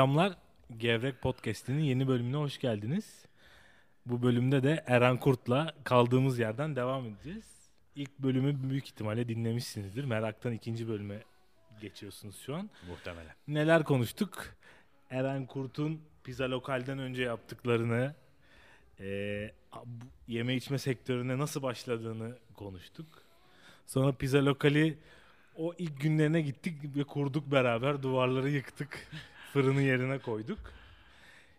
Selamlar. Gevrek Podcast'inin yeni bölümüne hoş geldiniz. Bu bölümde de Eren Kurt'la kaldığımız yerden devam edeceğiz. İlk bölümü büyük ihtimalle dinlemişsinizdir. Meraktan ikinci bölüme geçiyorsunuz şu an. Muhtemelen. Neler konuştuk? Eren Kurt'un pizza lokalden önce yaptıklarını, bu yeme içme sektörüne nasıl başladığını konuştuk. Sonra pizza lokali o ilk günlerine gittik ve kurduk beraber. Duvarları yıktık. Fırını yerine koyduk.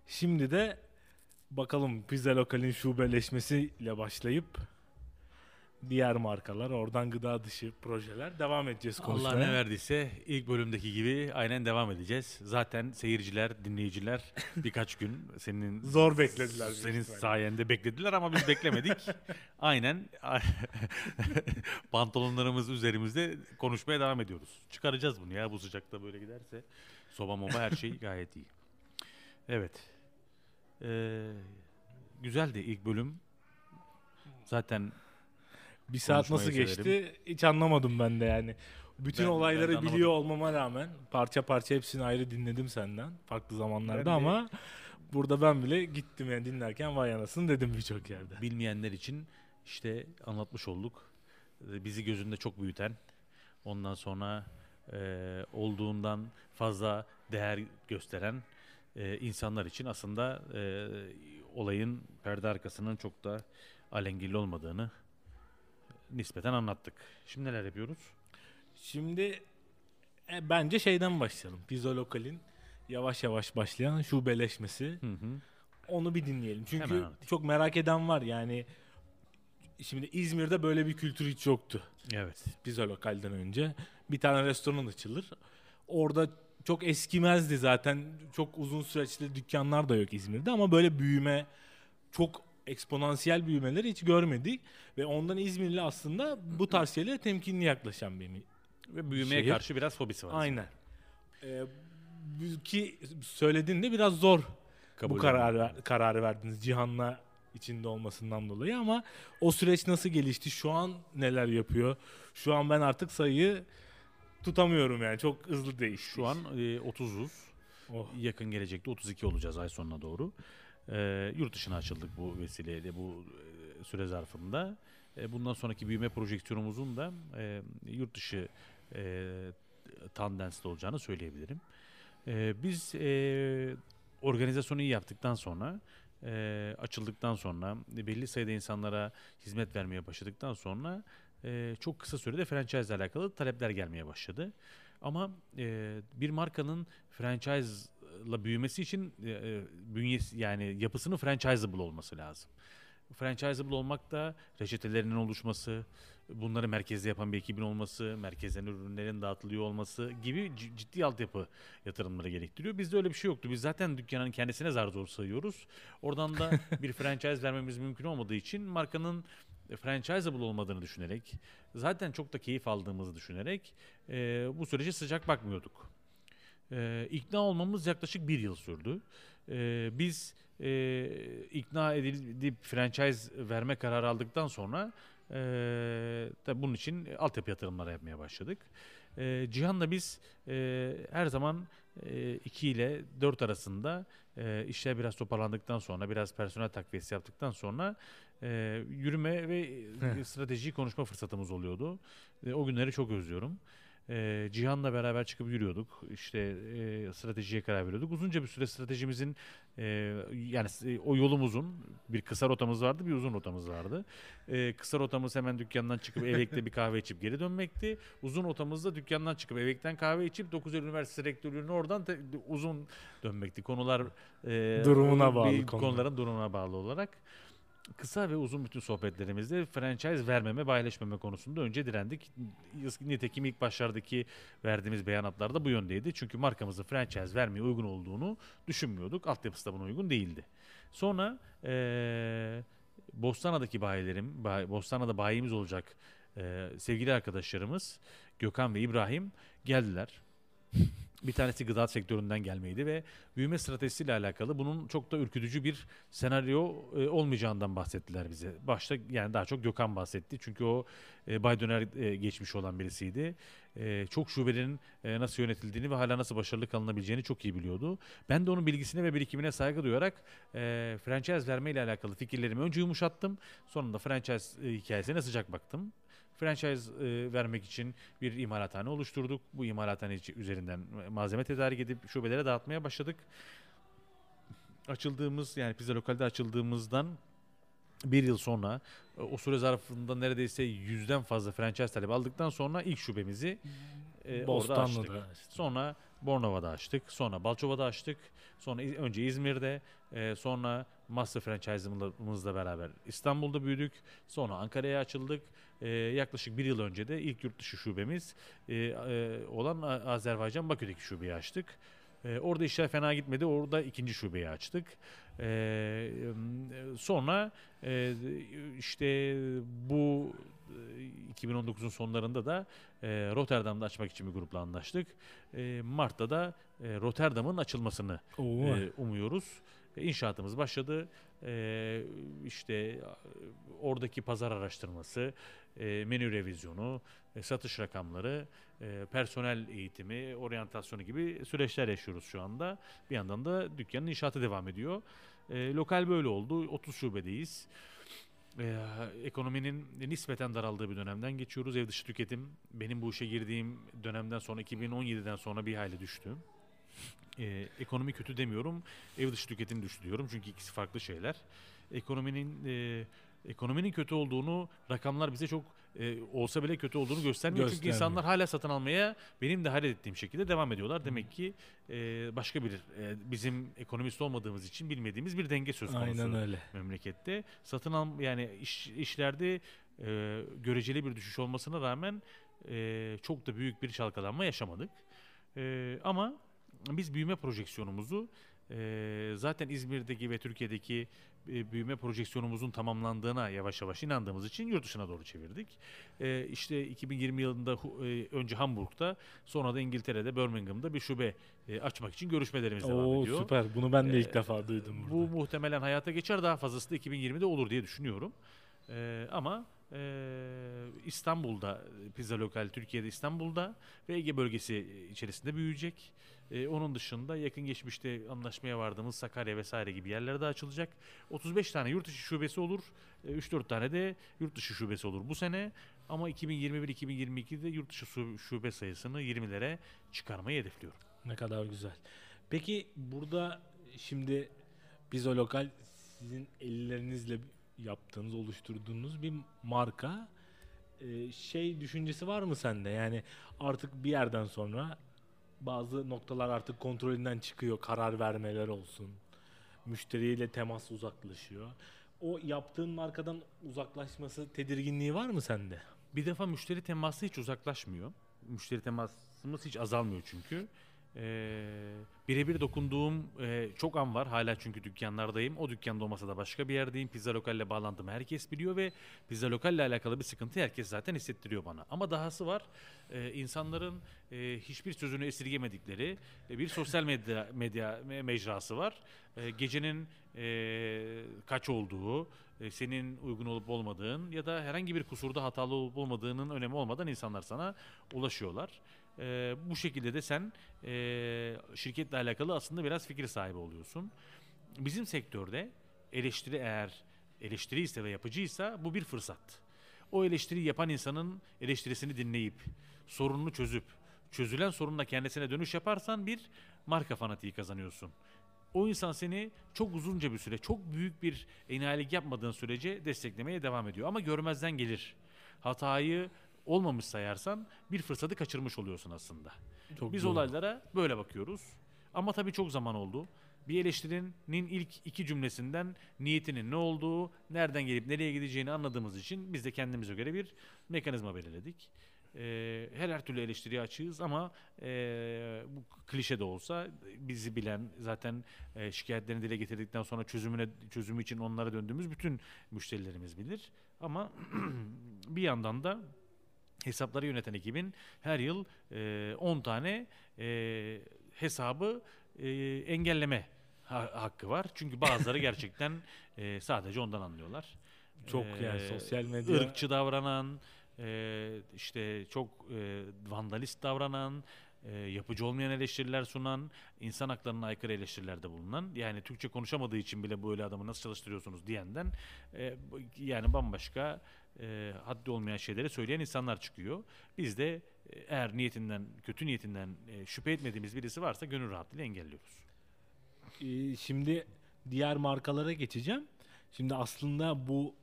Şimdi de bakalım pizza lokalin şubeleşmesiyle başlayıp diğer markalar, oradan gıda dışı projeler devam edeceğiz Allah konuşmaya. ne verdiyse ilk bölümdeki gibi aynen devam edeceğiz. Zaten seyirciler, dinleyiciler birkaç gün senin Zor beklediler Senin sayende beklediler ama biz beklemedik. aynen pantolonlarımız üzerimizde konuşmaya devam ediyoruz. Çıkaracağız bunu ya bu sıcakta böyle giderse. Soba moba her şey gayet iyi. Evet. Ee, güzeldi ilk bölüm. Zaten Bir saat nasıl geçti severim. hiç anlamadım ben de yani. Bütün Ben- ben olayları anlamadım. biliyor olmama rağmen parça parça hepsini ayrı dinledim senden farklı zamanlarda Ben de- ama burada ben bile gittim yani dinlerken vay anasını dedim birçok yerde. bilmeyenler için işte anlatmış olduk. Ee, Bizi gözünde çok büyüten, ondan sonra e, olduğundan fazla değer gösteren e, insanlar için aslında e, olayın perde arkasının çok da alengirli olmadığını nispeten anlattık. Şimdi neler yapıyoruz? Şimdi e, bence şeyden başlayalım. Pizza Lokal'in yavaş yavaş başlayan şubeleşmesi. Hı hı. Onu bir dinleyelim. Çünkü çok merak eden var yani. Şimdi İzmir'de böyle bir kültür hiç yoktu. Evet. pizza lokalden önce bir tane restoran açılır. Orada çok eskimezdi zaten. Çok uzun süreçli dükkanlar da yok İzmir'de ama böyle büyüme çok eksponansiyel büyümeleri hiç görmedik ve ondan İzmirli aslında bu tarz şeylere temkinli yaklaşan bir Ve büyümeye Şehir- karşı biraz fobisi var. Aynen. Ee, ki söylediğinde biraz zor Kabul bu karar ver- kararı verdiniz Cihan'la içinde olmasından dolayı ama o süreç nasıl gelişti? Şu an neler yapıyor? Şu an ben artık sayıyı tutamıyorum yani. Çok hızlı değişti. Şu an e, 30'uz. Oh. yakın gelecekte 32 olacağız ay sonuna doğru. Ee, yurt dışına açıldık bu vesileyle bu e, süre zarfında. E, bundan sonraki büyüme projeksiyonumuzun da e, yurt dışı e, tandensli olacağını söyleyebilirim. E, biz e, organizasyonu iyi yaptıktan sonra e, açıldıktan sonra belli sayıda insanlara hizmet vermeye başladıktan sonra e, çok kısa sürede franchise ile alakalı talepler gelmeye başladı. Ama e, bir markanın franchise'la büyümesi için e, e, bünyesi yani yapısının franchisable olması lazım. Franchisable olmak da reçetelerinin oluşması, bunları merkezde yapan bir ekibin olması, merkezden ürünlerin dağıtılıyor olması gibi ciddi altyapı yatırımları gerektiriyor. Bizde öyle bir şey yoktu. Biz zaten dükkanın kendisine zar zor sayıyoruz. Oradan da bir franchise vermemiz mümkün olmadığı için markanın franchisable olmadığını düşünerek, zaten çok da keyif aldığımızı düşünerek e, bu sürece sıcak bakmıyorduk. E, ikna olmamız yaklaşık bir yıl sürdü. E, biz e, ikna edilip franchise verme kararı aldıktan sonra e, tabii bunun için altyapı yatırımları yapmaya başladık. E, Cihan'la biz e, her zaman 2 ile 4 arasında e, işler biraz toparlandıktan sonra biraz personel takviyesi yaptıktan sonra e, yürüme ve e, stratejiyi konuşma fırsatımız oluyordu. E, o günleri çok özlüyorum. E, Cihan'la beraber çıkıp yürüyorduk. İşte e, stratejiye karar veriyorduk. Uzunca bir süre stratejimizin e, yani e, o yolumuzun bir kısa rotamız vardı, bir uzun rotamız vardı. E, kısa rotamız hemen dükkandan çıkıp Evek'te bir kahve içip geri dönmekti. Uzun rotamız da dükkandan çıkıp Evek'ten kahve içip 9 Eylül Üniversitesi rektörlüğüne oradan te- uzun dönmekti. Konular e, Durumuna bağlı bir- konular. konuların durumuna bağlı olarak kısa ve uzun bütün sohbetlerimizde franchise vermeme, bayileşmeme konusunda önce direndik. Nitekim ilk başlardaki verdiğimiz beyanatlar da bu yöndeydi. Çünkü markamızın franchise vermeye uygun olduğunu düşünmüyorduk. Altyapısı da buna uygun değildi. Sonra eee Bostana'daki bayilerim, bay- Bostana'da bayimiz olacak eee, sevgili arkadaşlarımız Gökhan ve İbrahim geldiler. Bir tanesi gıda sektöründen gelmeydi ve büyüme stratejisiyle alakalı bunun çok da ürkütücü bir senaryo e, olmayacağından bahsettiler bize. Başta yani daha çok Gökhan bahsetti. Çünkü o e, Bay Döner e, geçmiş olan birisiydi. e, çok şubelerin e, nasıl yönetildiğini ve hala nasıl başarılı kalınabileceğini çok iyi biliyordu. Ben de onun bilgisine ve birikimine saygı duyarak e, franchise verme ile alakalı fikirlerimi önce yumuşattım. Sonra da franchise e, hikayesine sıcak baktım. Franchise e, vermek için bir imalathane oluşturduk. Bu imalathane üzerinden malzeme tedarik edip şubelere dağıtmaya başladık. Açıldığımız yani pizza lokalde açıldığımızdan bir yıl sonra e, o süre zarfında neredeyse yüzden fazla franchise talebi aldıktan sonra ilk şubemizi e, orada açtık. İşte. Sonra Bornova'da açtık. Sonra Balçova'da açtık. Sonra İz- önce İzmir'de. e, sonra Master Franchise'ımızla beraber İstanbul'da büyüdük. Sonra Ankara'ya açıldık. E, yaklaşık bir yıl önce de ilk yurt dışı şubemiz e, e, olan Azerbaycan Bakü'deki şubeyi açtık. E, orada işler fena gitmedi. Orada ikinci şubeyi açtık. E, e, sonra e, işte bu e, 2019'un sonlarında da e, Rotterdam'da açmak için bir grupla anlaştık. E, Mart'ta da e, Rotterdam'ın açılmasını Oo. e, umuyoruz. İnşaatımız başladı. E, işte oradaki pazar araştırması, e, menü revizyonu, e, satış rakamları, e, personel eğitimi, oryantasyonu gibi süreçler yaşıyoruz şu anda. Bir yandan da dükkanın inşaatı devam ediyor. E, lokal böyle oldu. 30 şubedeyiz. E, ekonominin nispeten daraldığı bir dönemden geçiyoruz. Ev dışı tüketim benim bu işe girdiğim dönemden sonra 2017'den sonra bir hayli düştü. E, ekonomi kötü demiyorum. Ev dışı tüketim düştü diyorum. Çünkü ikisi farklı şeyler. Ekonominin e, ekonominin kötü olduğunu rakamlar bize çok e, olsa bile kötü olduğunu göstermiyor. Çünkü Göstermiyor. insanlar hala satın almaya benim de hayret ettiğim şekilde devam ediyorlar. Demek ki e, başka bir e, bizim ekonomist olmadığımız için bilmediğimiz bir denge söz konusu Aynen öyle. memlekette. Satın al yani iş, işlerde e, göreceli bir düşüş olmasına rağmen e, çok da büyük bir çalkalanma yaşamadık. E, ama biz büyüme projeksiyonumuzu e, zaten İzmir'deki ve Türkiye'deki e, büyüme projeksiyonumuzun tamamlandığına yavaş yavaş inandığımız için yurt dışına doğru çevirdik. E, işte 2020 yılında e, önce Hamburg'da sonra da İngiltere'de Birmingham'da bir şube e, açmak için görüşmelerimiz devam Oo ediyor. süper. Bunu ben de ilk Ee, defa duydum burada. Bu muhtemelen hayata geçer daha fazlası da 2020'de olur diye düşünüyorum. Ama e, İstanbul'da pizza lokal Türkiye'de İstanbul'da ve Ege bölgesi içerisinde büyüyecek. Ee, onun dışında yakın geçmişte anlaşmaya vardığımız Sakarya vesaire gibi yerlerde açılacak. 35 tane yurt dışı şubesi olur. Ee, 3-4 tane de yurt dışı şubesi olur bu sene. Ama 2021-2022'de yurt dışı şube sayısını 20'lere çıkarmayı hedefliyorum. Ne kadar güzel. Peki burada şimdi Pizza Lokal sizin ellerinizle yaptığınız, oluşturduğunuz bir marka. Ee, şey düşüncesi var mı sende? Yani artık bir yerden sonra bazı noktalar artık kontrolünden çıkıyor. Karar vermeler olsun. Müşteriyle temas uzaklaşıyor. O yaptığın markadan uzaklaşması tedirginliği var mı sende? Bir defa müşteri teması hiç uzaklaşmıyor. Müşteri temasımız hiç azalmıyor çünkü. Ee, birebir dokunduğum e, çok an var hala çünkü dükkanlardayım. O dükkanda olmasa da başka bir yerdeyim. Pizza lokalle bağlantımı herkes biliyor ve pizza lokalle alakalı bir sıkıntı herkes zaten hissettiriyor bana. Ama dahası var. Ee, insanların e, hiçbir sözünü esirgemedikleri e, bir sosyal medya medya me- mecrası var. E, gecenin e, kaç olduğu, e, senin uygun olup olmadığın ya da herhangi bir kusurda hatalı olup olmadığının önemi olmadan insanlar sana ulaşıyorlar. E, bu şekilde de sen e, şirketle alakalı aslında biraz fikir sahibi oluyorsun. Bizim sektörde eleştiri eğer eleştiriyse ve yapıcıysa bu bir fırsat. O eleştiriyi yapan insanın eleştirisini dinleyip sorununu çözüp çözülen sorunla kendisine dönüş yaparsan bir marka fanatiği kazanıyorsun. O insan seni çok uzunca bir süre, çok büyük bir enayilik yapmadığın sürece desteklemeye devam ediyor. Ama görmezden gelir. Hatayı olmamış sayarsan bir fırsatı kaçırmış oluyorsun aslında. Çok Biz doğru. olaylara böyle bakıyoruz. Ama tabii çok zaman oldu. Bir eleştirinin ilk iki cümlesinden niyetinin ne olduğu, nereden gelip nereye gideceğini anladığımız için biz de kendimize göre bir mekanizma belirledik. Ee, her her türlü eleştiriye açığız ama ee, bu klişe de olsa bizi bilen zaten e, şikayetlerini dile getirdikten sonra çözümüne çözümü için onlara döndüğümüz bütün müşterilerimiz bilir. Ama bir yandan da hesapları yöneten ekibin her yıl e, 10 tane e, hesabı e, engelleme ha- hakkı var. Çünkü bazıları gerçekten e, sadece ondan anlıyorlar. Çok yani Ee, sosyal medya ırkçı davranan, e, işte çok e, vandalist davranan, e, yapıcı olmayan eleştiriler sunan, insan haklarına aykırı eleştirilerde bulunan, yani Türkçe konuşamadığı için bile böyle adamı nasıl çalıştırıyorsunuz diyenden, e, yani bambaşka e, haddi olmayan şeyleri söyleyen insanlar çıkıyor. Biz de e, eğer niyetinden, kötü niyetinden e, şüphe etmediğimiz birisi varsa gönül rahatlığıyla engelliyoruz. Ee, şimdi diğer markalara geçeceğim. Şimdi aslında bu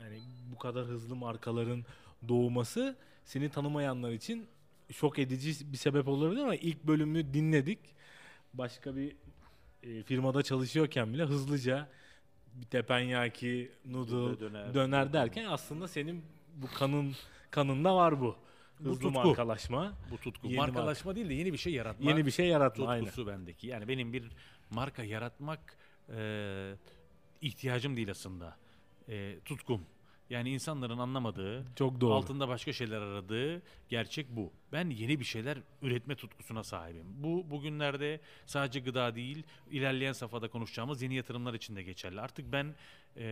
yani bu kadar hızlı markaların doğması seni tanımayanlar için şok edici bir sebep olabilir ama ilk bölümü dinledik. Başka bir e, firmada çalışıyorken bile hızlıca bir teppanyaki, noodle, Döner. döner, derken aslında senin bu kanın kanında var bu. Bu Hızlı tutku. markalaşma, Bu tutku. Yeni Markalaşma değil de yeni bir şey yaratma. yeni bir şey yaratma aynen. tutkusu bendeki. Yani benim bir marka yaratmak e, ihtiyacım değil aslında. E, tutkum. Yani insanların anlamadığı, Çok doğru. altında başka şeyler aradığı gerçek bu. Ben yeni bir şeyler üretme tutkusuna sahibim. Bu bugünlerde sadece gıda değil, ilerleyen safhada konuşacağımız yeni yatırımlar için de geçerli. Artık ben e,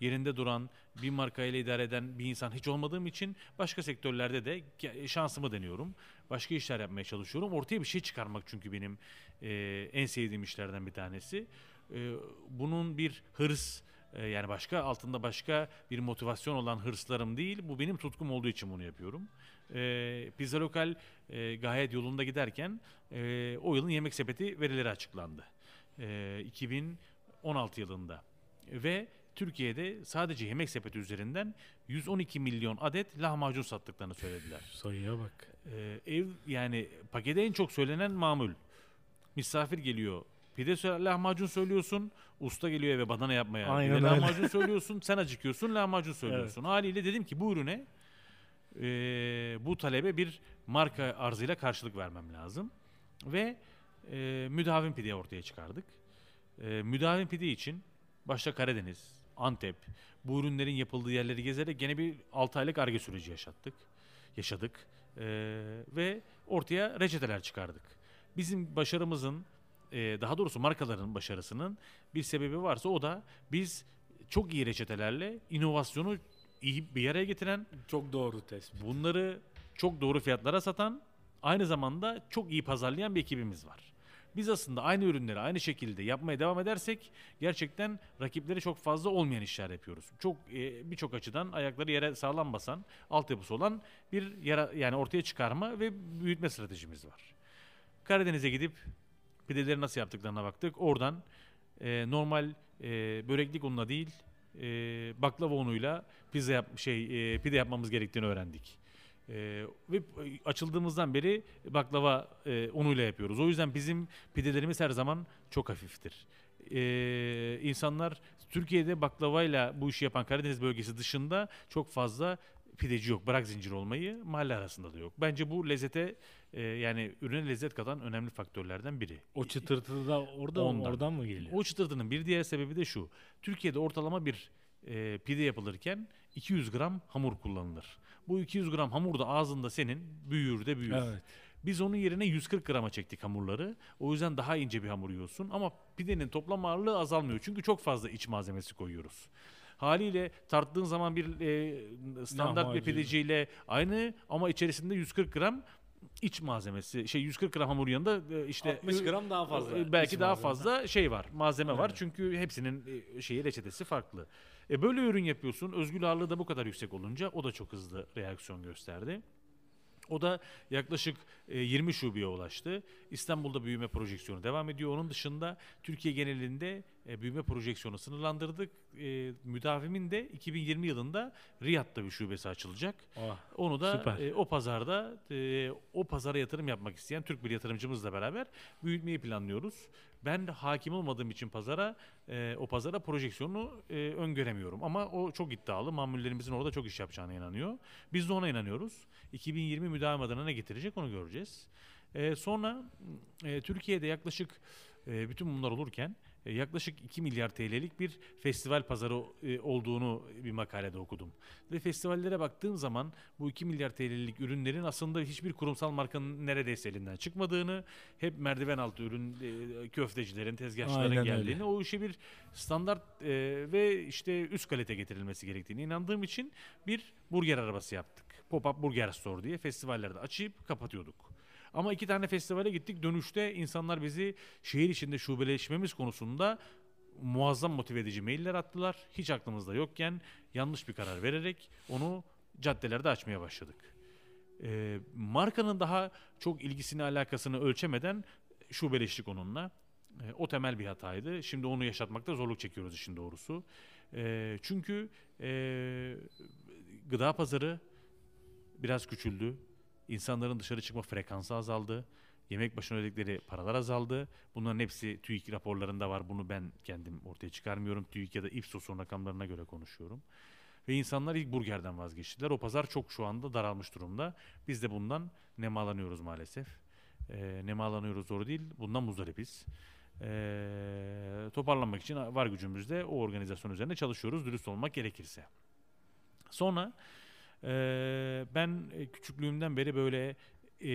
yerinde duran, bir markayla idare eden bir insan hiç olmadığım için başka sektörlerde de şansımı deniyorum. Başka işler yapmaya çalışıyorum. Ortaya bir şey çıkarmak çünkü benim e, en sevdiğim işlerden bir tanesi. E, bunun bir hırs, e, yani başka altında başka bir motivasyon olan hırslarım değil. Bu benim tutkum olduğu için bunu yapıyorum. E, Pizza Lokal e, gayet yolunda giderken e, o yılın yemek sepeti verileri açıklandı. E, 2016 yılında. Ve Türkiye'de sadece yemek sepeti üzerinden 112 milyon adet lahmacun sattıklarını söylediler. Sayıya bak. Ee, ev yani pakete en çok söylenen mamul. Misafir geliyor. Pide lahmacun söylüyorsun. Usta geliyor eve badana yapmaya. Aynen öyle. lahmacun söylüyorsun. Sen acıkıyorsun lahmacun söylüyorsun. Haliyle dedim ki bu ürüne e, bu talebe bir marka arzıyla karşılık vermem lazım. Ve e, müdavim pide ortaya çıkardık. E, müdavim pide için başta Karadeniz, Antep bu ürünlerin yapıldığı yerleri gezerek gene bir 6 aylık arge süreci yaşattık. Yaşadık. E, ve ortaya reçeteler çıkardık. Bizim başarımızın e, daha doğrusu markaların başarısının bir sebebi varsa o da biz çok iyi reçetelerle inovasyonu iyi bir araya getiren Çok doğru tespit. Bunları çok doğru fiyatlara satan, aynı zamanda çok iyi pazarlayan bir ekibimiz var. Biz aslında aynı ürünleri aynı şekilde yapmaya devam edersek gerçekten rakipleri çok fazla olmayan işler yapıyoruz. Çok e, birçok açıdan ayakları yere sağlam basan, altyapısı olan bir yara, yani ortaya çıkarma ve büyütme stratejimiz var. Karadeniz'e gidip pideleri nasıl yaptıklarına baktık. Oradan e, normal e, böreklik unla değil e, baklava unuyla pizza yap şey e, pide yapmamız gerektiğini öğrendik. E, ve açıldığımızdan beri baklava e, unuyla yapıyoruz. O yüzden bizim pidelerimiz her zaman çok hafiftir. E, insanlar Türkiye'de baklavayla bu işi yapan Karadeniz bölgesi dışında çok fazla pideci yok. Bırak zincir olmayı mahalle arasında da yok. Bence bu lezzete e, yani ürüne lezzet katan önemli faktörlerden biri. O çıtırtı da orada Ondan. oradan mı geliyor? O çıtırtının bir diğer sebebi de şu. Türkiye'de ortalama bir e, pide yapılırken 200 gram hamur kullanılır. Bu 200 gram hamur da ağzında senin büyür de büyür. Evet. Biz onun yerine 140 grama çektik hamurları. O yüzden daha ince bir hamur yiyorsun. Ama pidenin toplam ağırlığı azalmıyor. Çünkü çok fazla iç malzemesi koyuyoruz. Haliyle tarttığın zaman bir e, standart bir pideciyle aynı ama içerisinde 140 gram iç malzemesi. Şey 140 gram hamur yanında e, işte 60 gram daha fazla. e, belki daha malzeme. fazla şey var, malzeme var. Evet. Çünkü hepsinin e, şeyi reçetesi farklı. E böyle ürün yapıyorsun. Özgül ağırlığı da bu kadar yüksek olunca o da çok hızlı reaksiyon gösterdi. O da yaklaşık e, 20 şubeye ulaştı. İstanbul'da büyüme projeksiyonu devam ediyor. Onun dışında Türkiye genelinde e, büyüme projeksiyonu sınırlandırdık. E, müdavimin de 2020 yılında Riyad'da bir şubesi açılacak. Ah, Onu da Süper. e, o pazarda e, o pazara yatırım yapmak isteyen Türk bir yatırımcımızla beraber büyütmeyi planlıyoruz. Ben de hakim olmadığım için pazara e, o pazara projeksiyonu e, öngöremiyorum ama o çok iddialı. Mamullerimizin orada çok iş yapacağına inanıyor. Biz de ona inanıyoruz. 2020 müdavim adına ne getirecek onu göreceğiz. E, sonra e, Türkiye'de yaklaşık e, bütün bunlar olurken yaklaşık 2 milyar TL'lik bir festival pazarı e, olduğunu bir makalede okudum. Ve festivallere baktığım zaman bu 2 milyar TL'lik ürünlerin aslında hiçbir kurumsal markanın neredeyse elinden çıkmadığını, hep merdiven altı ürün e, köftecilerin, tezgahçıların Aynen geldiğini, öyle. o işe bir standart e, ve işte üst kalite getirilmesi gerektiğini inandığım için bir burger arabası yaptık. Pop-up Burger Store diye festivallerde açıp kapatıyorduk. Ama iki tane festivale gittik. Dönüşte insanlar bizi şehir içinde şubeleşmemiz konusunda muazzam motive edici mailler attılar. Hiç aklımızda yokken yanlış bir karar vererek onu caddelerde açmaya başladık. Ee, markanın daha çok ilgisini alakasını ölçemeden şubeleştik onunla. Ee, o temel bir hataydı. Şimdi onu yaşatmakta zorluk çekiyoruz işin doğrusu. Ee, çünkü ee, gıda pazarı biraz küçüldü. İnsanların dışarı çıkma frekansı azaldı. Yemek başına ödedikleri paralar azaldı. Bunların hepsi TÜİK raporlarında var. Bunu ben kendim ortaya çıkarmıyorum. TÜİK ya da Ipsos'un rakamlarına göre konuşuyorum. Ve insanlar ilk burgerden vazgeçtiler. O pazar çok şu anda daralmış durumda. Biz de bundan nemalanıyoruz maalesef. Ee, nemalanıyoruz doğru değil. Bundan muzdaripiz. Ee, toparlanmak için var gücümüzde o organizasyon üzerine çalışıyoruz. Dürüst olmak gerekirse. Sonra ee, ben e, küçüklüğümden beri böyle e,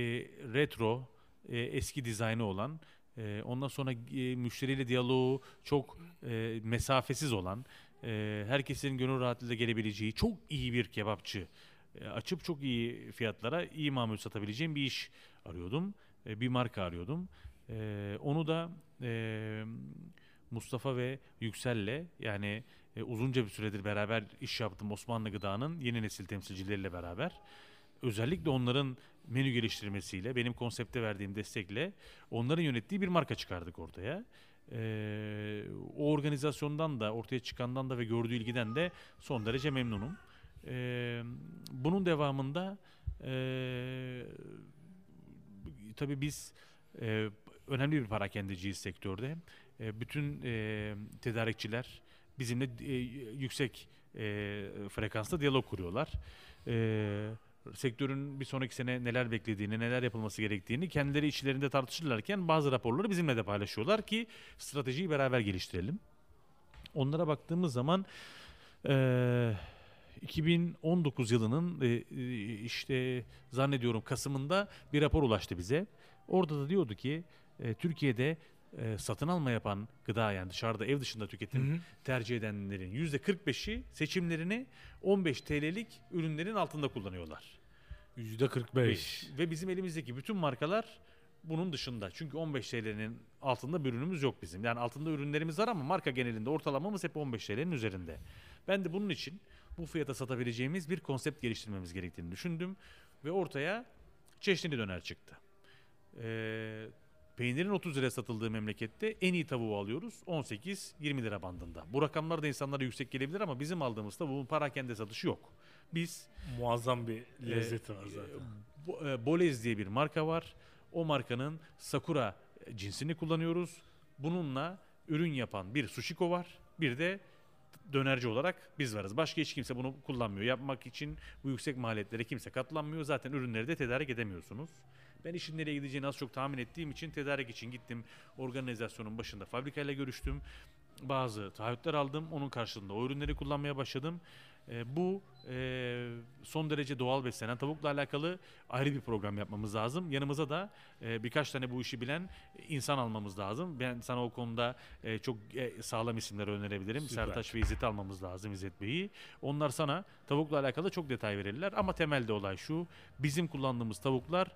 retro, e, eski dizaynı olan, e, ondan sonra e, müşteriyle diyaloğu çok e, mesafesiz olan, e, herkesin gönül rahatlığıyla gelebileceği çok iyi bir kebapçı e, açıp çok iyi fiyatlara iyi mamul satabileceğim bir iş arıyordum. E, bir marka arıyordum. E, onu da e, Mustafa ve Yüksel'le yani e, uzunca bir süredir beraber iş yaptım Osmanlı Gıda'nın yeni nesil temsilcileriyle beraber. Özellikle onların menü geliştirmesiyle, benim konsepte verdiğim destekle onların yönettiği bir marka çıkardık ortaya. Ee, o organizasyondan da, ortaya çıkandan da ve gördüğü ilgiden de son derece memnunum. Ee, bunun devamında e, tabii biz e, önemli bir parakendeciyiz sektörde. E, bütün e, tedarikçiler bizimle e, yüksek e, frekansta diyalog kuruyorlar. E, sektörün bir sonraki sene neler beklediğini, neler yapılması gerektiğini kendileri içlerinde tartışırlarken bazı raporları bizimle de paylaşıyorlar ki stratejiyi beraber geliştirelim. Onlara baktığımız zaman e, 2019 yılının e, işte zannediyorum Kasım'ında bir rapor ulaştı bize. Orada da diyordu ki e, Türkiye'de e, satın alma yapan gıda yani dışarıda ev dışında tüketim Hı hı. tercih edenlerin %45'i seçimlerini 15 TL'lik ürünlerin altında kullanıyorlar. Yüzde 45. Ve bizim elimizdeki bütün markalar bunun dışında. Çünkü 15 TL'nin altında bir ürünümüz yok bizim. Yani altında ürünlerimiz var ama marka genelinde ortalamamız hep 15 TL'nin üzerinde. Ben de bunun için bu fiyata satabileceğimiz bir konsept geliştirmemiz gerektiğini düşündüm. Ve ortaya çeşnili döner çıktı. Ee, Peynirin 30 liraya satıldığı memlekette en iyi tavuğu alıyoruz 18-20 lira bandında. Bu rakamlar da insanlara yüksek gelebilir ama bizim aldığımız tavuğun parakende satışı yok. Biz Muazzam bir lezzeti var e, zaten. Bo- e, Bolez diye bir marka var. O markanın Sakura cinsini kullanıyoruz. Bununla ürün yapan bir Sushiko var. Bir de dönerci olarak biz varız. Başka hiç kimse bunu kullanmıyor. Yapmak için bu yüksek maliyetlere kimse katlanmıyor. Zaten ürünleri de tedarik edemiyorsunuz. Ben işin nereye gideceğini az çok tahmin ettiğim için tedarik için gittim. Organizasyonun başında fabrikayla görüştüm. Bazı taahhütler aldım. Onun karşılığında o ürünleri kullanmaya başladım. E, bu e, son derece doğal beslenen tavukla alakalı ayrı bir program yapmamız lazım. Yanımıza da e, birkaç tane bu işi bilen insan almamız lazım. Ben sana o konuda e, çok e, sağlam isimler önerebilirim. Süper. Sertaç ve İzzet'i almamız lazım İzzet Bey'i. Onlar sana tavukla alakalı çok detay verirler. Ama temelde olay şu. Bizim kullandığımız tavuklar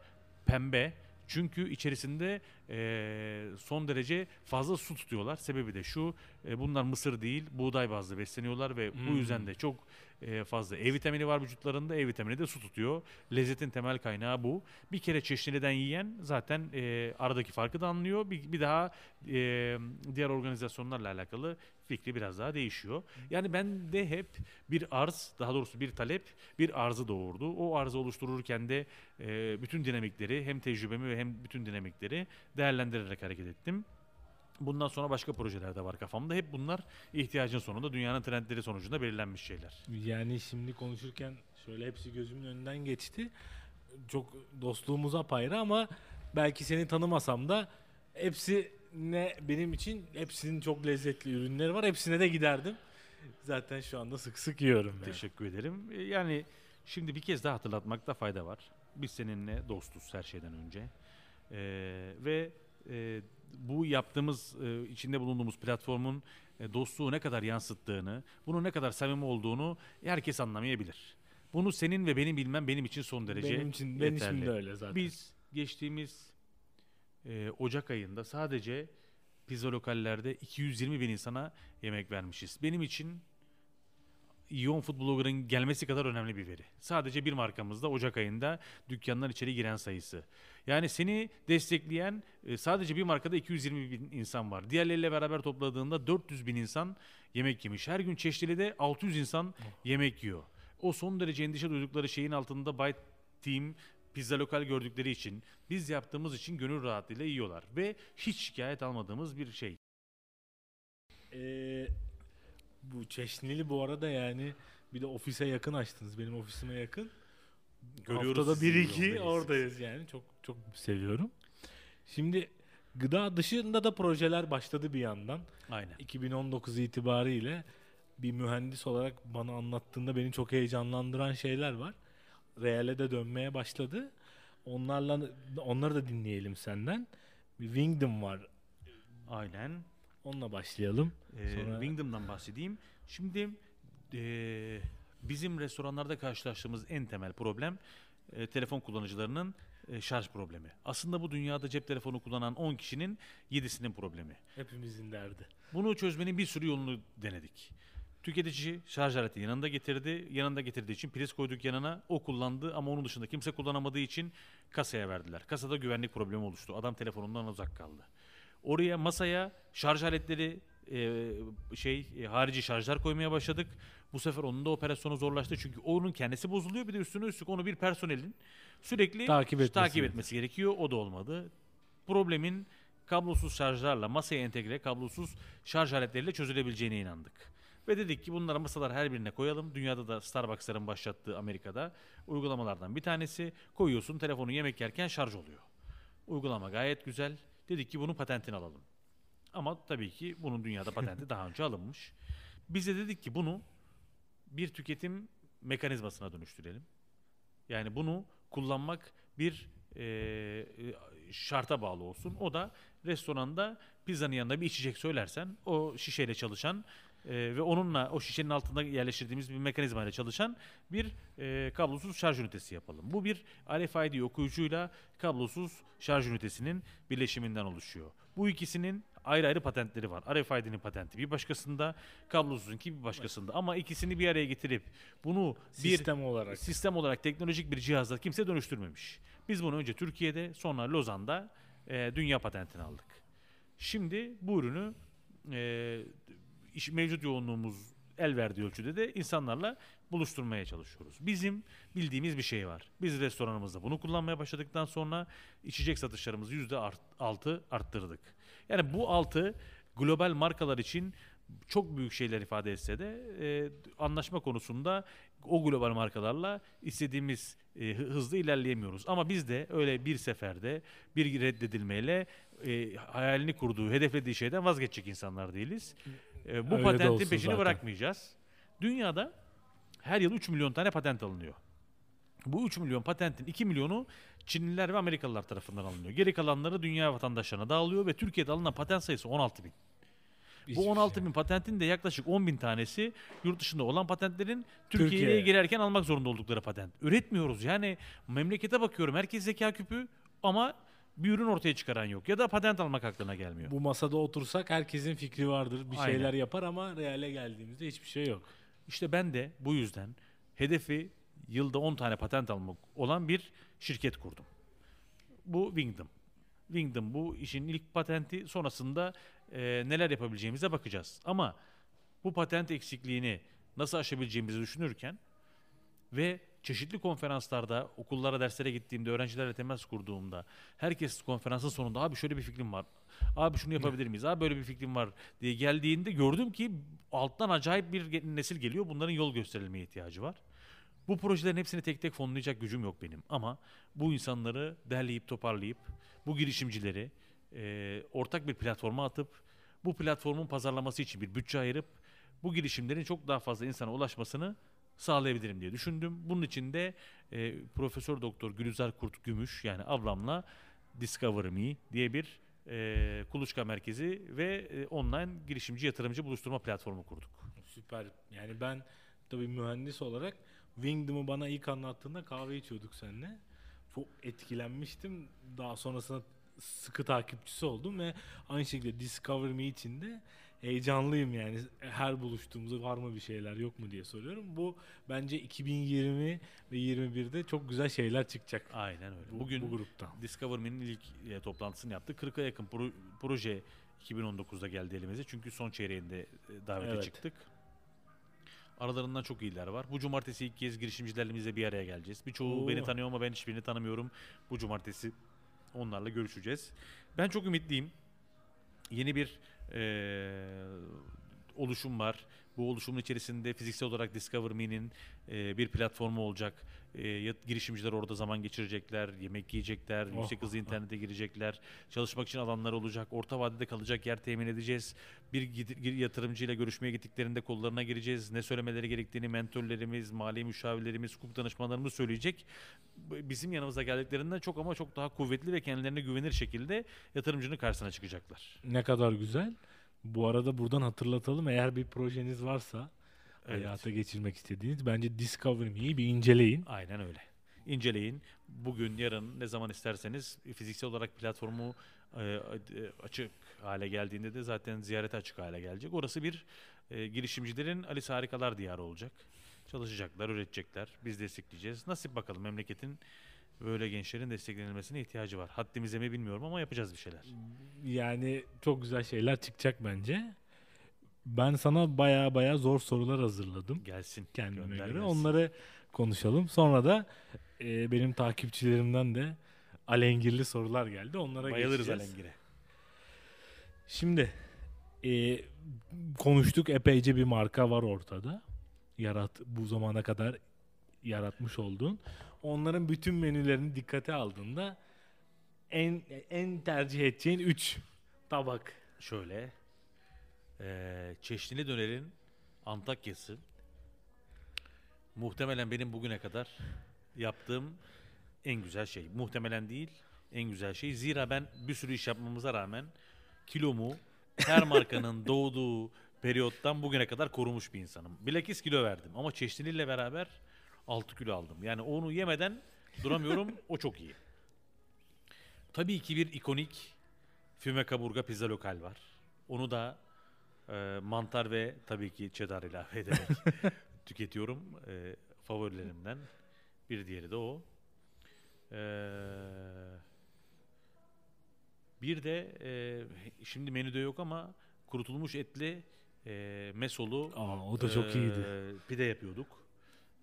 pembe. Çünkü içerisinde e, son derece fazla su tutuyorlar. Sebebi de şu, e, bunlar mısır değil, buğday bazlı besleniyorlar ve bu Hmm. yüzden de çok e, fazla E vitamini var vücutlarında. E vitamini de su tutuyor. Lezzetin temel kaynağı bu. Bir kere çeşniliden yiyen zaten e, aradaki farkı da anlıyor. Bir, bir daha e, diğer organizasyonlarla alakalı fikri biraz daha değişiyor. Yani ben de hep bir arz, daha doğrusu bir talep, bir arzı doğurdu. O arzı oluştururken de e, bütün dinamikleri, hem tecrübemi ve hem bütün dinamikleri değerlendirerek hareket ettim. Bundan sonra başka projeler de var kafamda. Hep bunlar ihtiyacın sonunda dünyanın trendleri sonucunda belirlenmiş şeyler. Yani şimdi konuşurken şöyle hepsi gözümün önünden geçti. Çok dostluğumuz apayrı ama belki seni tanımasam da hepsi ne benim için hepsinin çok lezzetli ürünleri var. Hepsine de giderdim. Zaten şu anda sık sık yiyorum. yani. Teşekkür ederim. E, Yani şimdi bir kez daha hatırlatmakta fayda var. Biz seninle dostuz her şeyden önce. Ee, ve e, bu yaptığımız, e, içinde bulunduğumuz platformun e, dostluğu ne kadar yansıttığını, bunun ne kadar samimi olduğunu herkes anlamayabilir. Bunu senin ve benim bilmem benim için son derece Benim için benim yeterli. için de öyle zaten. Biz geçtiğimiz e, Ocak ayında sadece pizza lokallerde 220 bin insana yemek vermişiz. Benim için Ion Food Blogger'ın gelmesi kadar önemli bir veri. Sadece bir markamızda Ocak ayında dükkanlar içeri giren sayısı. Yani seni destekleyen e, sadece bir markada 220 bin insan var. Diğerleriyle beraber topladığında 400 bin insan yemek yemiş. Her gün Çeşitli'de 600 insan yemek yiyor. O son derece endişe duydukları şeyin altında Byte Team pizza lokal gördükleri için biz yaptığımız için gönül rahatlığıyla yiyorlar ve hiç şikayet almadığımız bir şey. Ee, bu Çeşnili bu arada yani bir de ofise yakın açtınız. Benim ofisime yakın. Görüyoruz Haftada sizi, bir iki yoldayız. oradayız yani. Çok çok seviyorum. Şimdi gıda dışında da projeler başladı bir yandan. Aynen. 2019 itibariyle bir mühendis olarak bana anlattığında beni çok heyecanlandıran şeyler var. Real'e de dönmeye başladı. Onlarla onları da dinleyelim senden. Bir Wingdom var. Aynen. Onunla başlayalım. Ee, Sonra- Wingdom'dan bahsedeyim. Şimdi ee, bizim restoranlarda karşılaştığımız en temel problem ee, telefon kullanıcılarının ee, şarj problemi. Aslında bu dünyada cep telefonu kullanan 10 kişinin 7'sinin problemi. Hepimizin derdi. Bunu çözmenin bir sürü yolunu denedik. Tüketici şarj aleti yanında getirdi. Yanında getirdiği için priz koyduk yanına. O kullandı ama onun dışında kimse kullanamadığı için kasaya verdiler. Kasada güvenlik problemi oluştu. Adam telefonundan uzak kaldı. Oraya masaya şarj aletleri e, şey e, harici şarjlar koymaya başladık. Bu sefer onun da operasyonu zorlaştı çünkü onun kendisi bozuluyor bir de üstüne üstlük onu bir personelin sürekli Takip etmesi. takip etmesi gerekiyor. O da olmadı. Problemin kablosuz şarjlarla masaya entegre kablosuz şarj aletleriyle çözülebileceğine inandık. Ve dedik ki bunları masalar her birine koyalım. Dünyada da Starbucks'ların başlattığı Amerika'da uygulamalardan bir tanesi. Koyuyorsun telefonu yemek yerken şarj oluyor. Uygulama gayet güzel. Dedik ki bunun patentini alalım. Ama tabii ki bunun dünyada patenti daha önce alınmış. Biz de dedik ki bunu bir tüketim mekanizmasına dönüştürelim. Yani bunu kullanmak bir e, şarta bağlı olsun. O da restoranda pizzanın yanında bir içecek söylersen o şişeyle çalışan e, ve onunla o şişenin altında yerleştirdiğimiz bir mekanizmayla çalışan bir e, kablosuz şarj ünitesi yapalım. Bu bir RFID okuyucuyla kablosuz şarj ünitesinin birleşiminden oluşuyor. Bu ikisinin ayrı ayrı patentleri var. RFID'nin patenti bir başkasında, kablosuzunki bir başkasında. Ama ikisini bir araya getirip bunu bir Sistem olarak. sistem olarak teknolojik bir cihazla kimse dönüştürmemiş. Biz bunu önce Türkiye'de sonra Lozan'da e, dünya patentini aldık. Şimdi bu ürünü e, iş, mevcut yoğunluğumuz el verdiği ölçüde de insanlarla buluşturmaya çalışıyoruz. Bizim bildiğimiz bir şey var. Biz restoranımızda bunu kullanmaya başladıktan sonra içecek satışlarımızı yüzde art- altı arttırdık. Yani bu altı global markalar için çok büyük şeyler ifade etse de e, anlaşma konusunda o global markalarla istediğimiz e, hı- hızlı ilerleyemiyoruz. Ama biz de öyle bir seferde bir reddedilmeyle e, hayalini kurduğu, hedeflediği şeyden vazgeçecek insanlar değiliz. E, bu Öyle patentin peşini zaten. bırakmayacağız. Dünyada her yıl 3 milyon tane patent alınıyor. Bu 3 milyon patentin 2 milyonu Çinliler ve Amerikalılar tarafından alınıyor. Geri kalanları dünya vatandaşlarına dağılıyor ve Türkiye'de alınan patent sayısı 16 bin. Hiçbir Bu 16 şey. bin patentin de yaklaşık 10 bin tanesi yurt dışında olan patentlerin Türkiye'ye Türkiye'ye. girerken almak zorunda oldukları patent. Üretmiyoruz yani memlekete bakıyorum herkes zeka küpü ama bir ürün ortaya çıkaran yok ya da patent almak aklına gelmiyor. Bu masada otursak herkesin fikri vardır. Bir Aynen. şeyler yapar ama reale geldiğimizde hiçbir şey yok. İşte ben de bu yüzden hedefi yılda 10 tane patent almak olan bir şirket kurdum. Bu Wingdom. Wingdom bu işin ilk patenti sonrasında e, neler yapabileceğimize bakacağız. Ama bu patent eksikliğini nasıl aşabileceğimizi düşünürken ve çeşitli konferanslarda, okullara, derslere gittiğimde, öğrencilerle temas kurduğumda herkes konferansın sonunda abi şöyle bir fikrim var. Abi şunu yapabilir miyiz? Abi böyle bir fikrim var diye geldiğinde gördüm ki alttan acayip bir nesil geliyor. Bunların yol gösterilmeye ihtiyacı var. Bu projelerin hepsini tek tek fonlayacak gücüm yok benim. Ama bu insanları derleyip toparlayıp bu girişimcileri e, ortak bir platforma atıp bu platformun pazarlaması için bir bütçe ayırıp bu girişimlerin çok daha fazla insana ulaşmasını sağlayabilirim diye düşündüm. Bunun için de e, Profesör Doktor Gülizar Kurt Gümüş yani ablamla Discover Me diye bir e, kuluçka merkezi ve e, online girişimci yatırımcı buluşturma platformu kurduk. Süper. Yani ben tabii mühendis olarak Wingdom'u bana ilk anlattığında kahve içiyorduk seninle. Çok etkilenmiştim. Daha sonrasında sıkı takipçisi oldum ve aynı şekilde Discover Me için de heyecanlıyım yani. Her buluştuğumuzda var mı bir şeyler yok mu diye soruyorum. Bu bence 2020 ve 21'de çok güzel şeyler çıkacak. Aynen öyle. Bu, Bugün bu gruptan. Discover Me'nin ilk e, toplantısını yaptık. 40'a yakın pro- proje 2019'da geldi elimize. Çünkü son çeyreğinde e, davete Evet. çıktık. Aralarından çok iyiler var. Bu cumartesi ilk kez girişimcilerimizle bir araya geleceğiz. Birçoğu Oo. beni tanıyor ama ben hiçbirini tanımıyorum. Bu cumartesi onlarla görüşeceğiz. Ben çok ümitliyim. Yeni bir e, oluşum var. Bu oluşumun içerisinde fiziksel olarak Discover Me'nin e, bir platformu olacak. E, girişimciler orada zaman geçirecekler, yemek yiyecekler, Oh, yüksek hızlı oh, oh. internete girecekler. Çalışmak için alanlar olacak. Orta vadede kalacak yer temin edeceğiz. Bir yatırımcıyla görüşmeye gittiklerinde kollarına gireceğiz. Ne söylemeleri gerektiğini mentorlarımız, mali müşavirlerimiz, hukuk danışmanlarımız söyleyecek. Bizim yanımıza geldiklerinde çok ama çok daha kuvvetli ve kendilerine güvenir şekilde yatırımcının karşısına çıkacaklar. Ne kadar güzel. Bu arada buradan hatırlatalım eğer bir projeniz varsa Evet. hayata geçirmek istediğiniz bence Discover Me'yi bir inceleyin. Aynen öyle. İnceleyin. Bugün, yarın ne zaman isterseniz fiziksel olarak platformu e, e, açık hale geldiğinde de zaten ziyarete açık hale gelecek. Orası bir e, girişimcilerin Alice Harikalar diyarı olacak. Çalışacaklar, üretecekler. Biz destekleyeceğiz. Nasip bakalım memleketin böyle gençlerin desteklenilmesine ihtiyacı var. Haddimize mi bilmiyorum ama yapacağız bir şeyler. Yani çok güzel şeyler çıkacak bence. Ben sana baya baya zor sorular hazırladım Gelsin. kendime göre. gelsin. Onları konuşalım. Sonra da e, benim takipçilerimden de alengirli sorular geldi. Onlara Bayılırız geçeceğiz. Alengir'e. Şimdi e, konuştuk epeyce bir marka var ortada. Yarat bu zamana kadar yaratmış olduğun. Onların bütün menülerini dikkate aldığında en en tercih edeceğin 3 tabak. Şöyle. eee Çeşnili Döner'in Antakya'sı muhtemelen benim bugüne kadar yaptığım en güzel şey. Muhtemelen değil, en güzel şey. Zira ben bir sürü iş yapmamıza rağmen kilomu her markanın doğduğu periyottan bugüne kadar korumuş bir insanım. Bilakis kilo verdim ama Çeşnili ile beraber 6 kilo aldım. Yani onu yemeden duramıyorum. o çok iyi. Tabii ki bir ikonik füme kaburga pizza lokal var. Onu da e, mantar ve tabii ki cheddar ilave ederek tüketiyorum. E, favorilerimden bir diğeri de o. E, bir de e, şimdi menüde yok ama kurutulmuş etli e, mesolu Aa, o da çok e, iyiydi. pide yapıyorduk.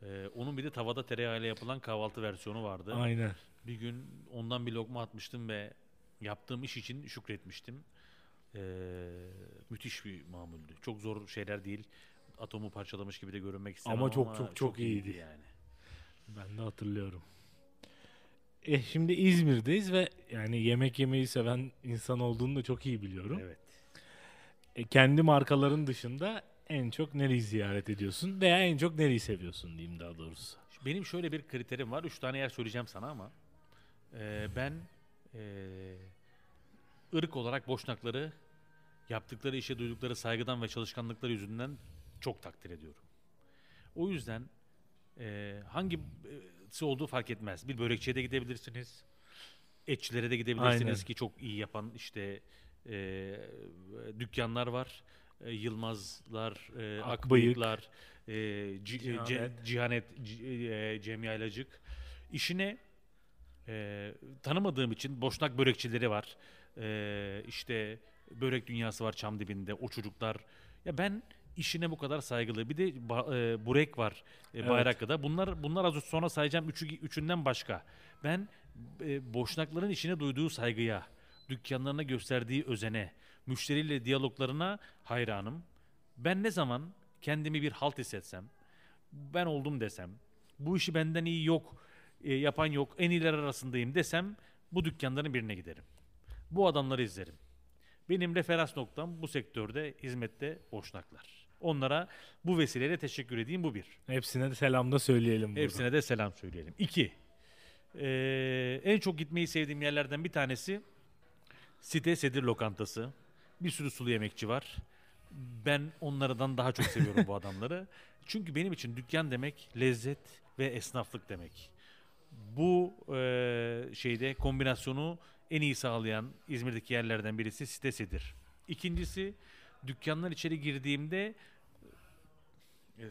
E, onun bir de tavada tereyağıyla yapılan kahvaltı versiyonu vardı. Aynen. Bir gün ondan bir lokma atmıştım ve yaptığım iş için şükretmiştim. Ee, müthiş bir mamuldü. Çok zor şeyler değil. Atomu parçalamış gibi de görünmek istemem Ama ama çok çok çok iyiydi. yani. Ben de hatırlıyorum. E şimdi İzmir'deyiz ve yani yemek yemeyi seven insan olduğunu da çok iyi biliyorum. Evet. E, kendi markaların dışında en çok nereyi ziyaret ediyorsun veya en çok nereyi seviyorsun diyeyim daha doğrusu. Benim şöyle bir kriterim var. Üç tane yer söyleyeceğim sana ama e, ben e, ırk olarak boşnakları yaptıkları işe duydukları saygıdan ve çalışkanlıkları yüzünden çok takdir ediyorum. O yüzden e, hangisi olduğu fark etmez. Bir börekçiye de gidebilirsiniz. Etçilere de gidebilirsiniz Aynen. ki çok iyi yapan işte e, dükkanlar var. E, Yılmazlar, e, Akbıyık, Akbıyıklar, e, Ci- Cihanet. Ce- Cihanet, C- e, Cem Yaylacık. İşine e, tanımadığım için Boşnak börekçileri var. E, işte börek dünyası var çam dibinde. O çocuklar. Ya ben işine bu kadar saygılı. Bir de ba- e, Burek var e, Evet. Bayraklı'da. Bunlar bunlar az sonra sayacağım üçü, üçünden başka. Ben e, Boşnakların işine duyduğu saygıya, dükkanlarına gösterdiği özene, müşteriyle diyaloglarına hayranım. Ben ne zaman kendimi bir halt hissetsem, ben oldum desem, bu işi benden iyi yok, e, yapan yok, en iyiler arasındayım desem bu dükkanların birine giderim. Bu adamları izlerim. Benim referans noktam bu sektörde, hizmette boşnaklar. Onlara bu vesileyle teşekkür edeyim bu bir. Hepsine de selam da söyleyelim burada. Hepsine de selam söyleyelim. İki, e, en çok gitmeyi sevdiğim yerlerden bir tanesi Site Sedir Lokantası. Bir sürü sulu yemekçi var. Ben onlardan daha çok seviyorum bu adamları. Çünkü benim için dükkan demek lezzet ve esnaflık demek. Bu e, şeyde kombinasyonu en iyi sağlayan İzmir'deki yerlerden birisi sitesidir. İkincisi dükkanlar içeri girdiğimde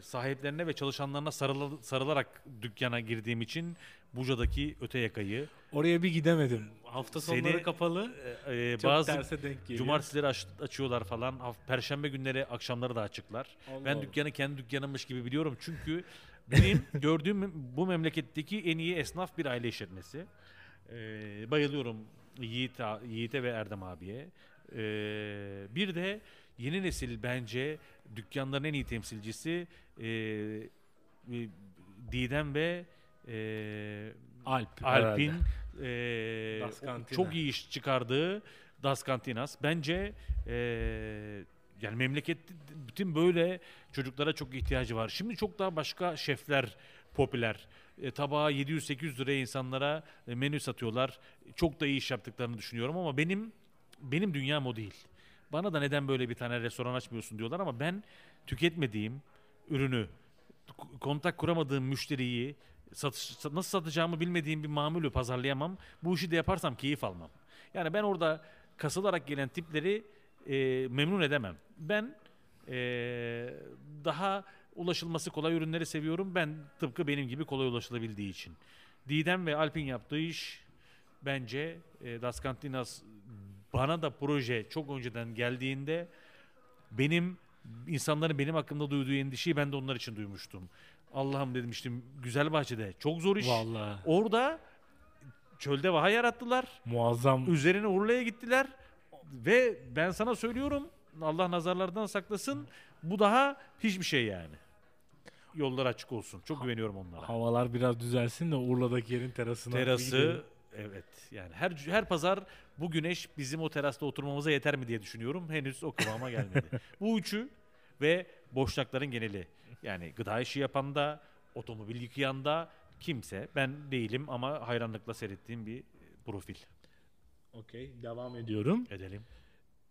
sahiplerine ve çalışanlarına sarıla- sarılarak dükkana girdiğim için Buca'daki öte yakayı Oraya bir gidemedim. Hafta Seni- sonları kapalı. e, e, Çok bazı terse denk geliyor. cumartesileri aç- açıyorlar falan. Haf- Perşembe günleri akşamları da açıklar. Allah Ben Allah. dükkanı kendi dükkanımmış gibi biliyorum. Çünkü benim gördüğüm bu memleketteki en iyi esnaf bir aile işletmesi. Ee, bayılıyorum Yiğit, a- Yiğit'e ve Erdem abiye. Ee, bir de yeni nesil bence dükkanların en iyi temsilcisi e, e, Didem ve e, Alp. Alp'in e, çok iyi iş çıkardığı Das Cantinas. Bence e, yani memleket bütün böyle çocuklara çok ihtiyacı var. Şimdi çok daha başka şefler popüler. E, tabağa 700-800 liraya insanlara e, menü satıyorlar. Çok da iyi iş yaptıklarını düşünüyorum ama benim benim dünyam o değil. Bana da neden böyle bir tane restoran açmıyorsun diyorlar ama ben tüketmediğim ürünü, kontak kuramadığım müşteriyi, satış, sa- nasıl satacağımı bilmediğim bir mamulü pazarlayamam. Bu işi de yaparsam keyif almam. Yani ben orada kasılarak gelen tipleri e, memnun edemem. Ben e, daha ulaşılması kolay ürünleri seviyorum. Ben tıpkı benim gibi kolay ulaşılabildiği için. Didem ve Alp'in yaptığı iş bence e, Das Cantinas bana da proje çok önceden geldiğinde benim insanların benim hakkımda duyduğu endişeyi ben de onlar için duymuştum. Allah'ım demiştim güzel bahçede çok zor iş. Vallahi Orada çölde vaha yarattılar. muazzam. Üzerine Urla'ya gittiler. Ve ben sana söylüyorum Allah nazarlardan saklasın. Bu daha hiçbir şey yani. Yollar açık olsun. Çok güveniyorum onlara. Havalar biraz düzelsin de Urla'daki yerin terasına Terası. Evet yani her her pazar bu güneş bizim o terasta oturmamıza yeter mi diye düşünüyorum. Henüz o kıvama gelmedi. bu üçü ve boşlukların geneli. Yani gıda işi yapan da, otomobil yıkayan da kimse. Ben değilim ama hayranlıkla seyrettiğim bir profil. Okey devam ediyorum. Edelim.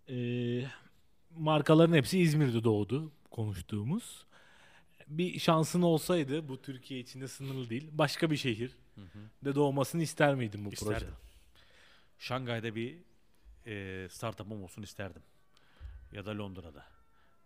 Ee, markaların hepsi İzmir'de doğdu konuştuğumuz. Bir şansın olsaydı bu Türkiye içinde sınırlı değil. Başka bir şehir de doğmasını ister miydin bu İsterdim. projede? Şangay'da bir e, startup'ım olsun isterdim. Ya da Londra'da.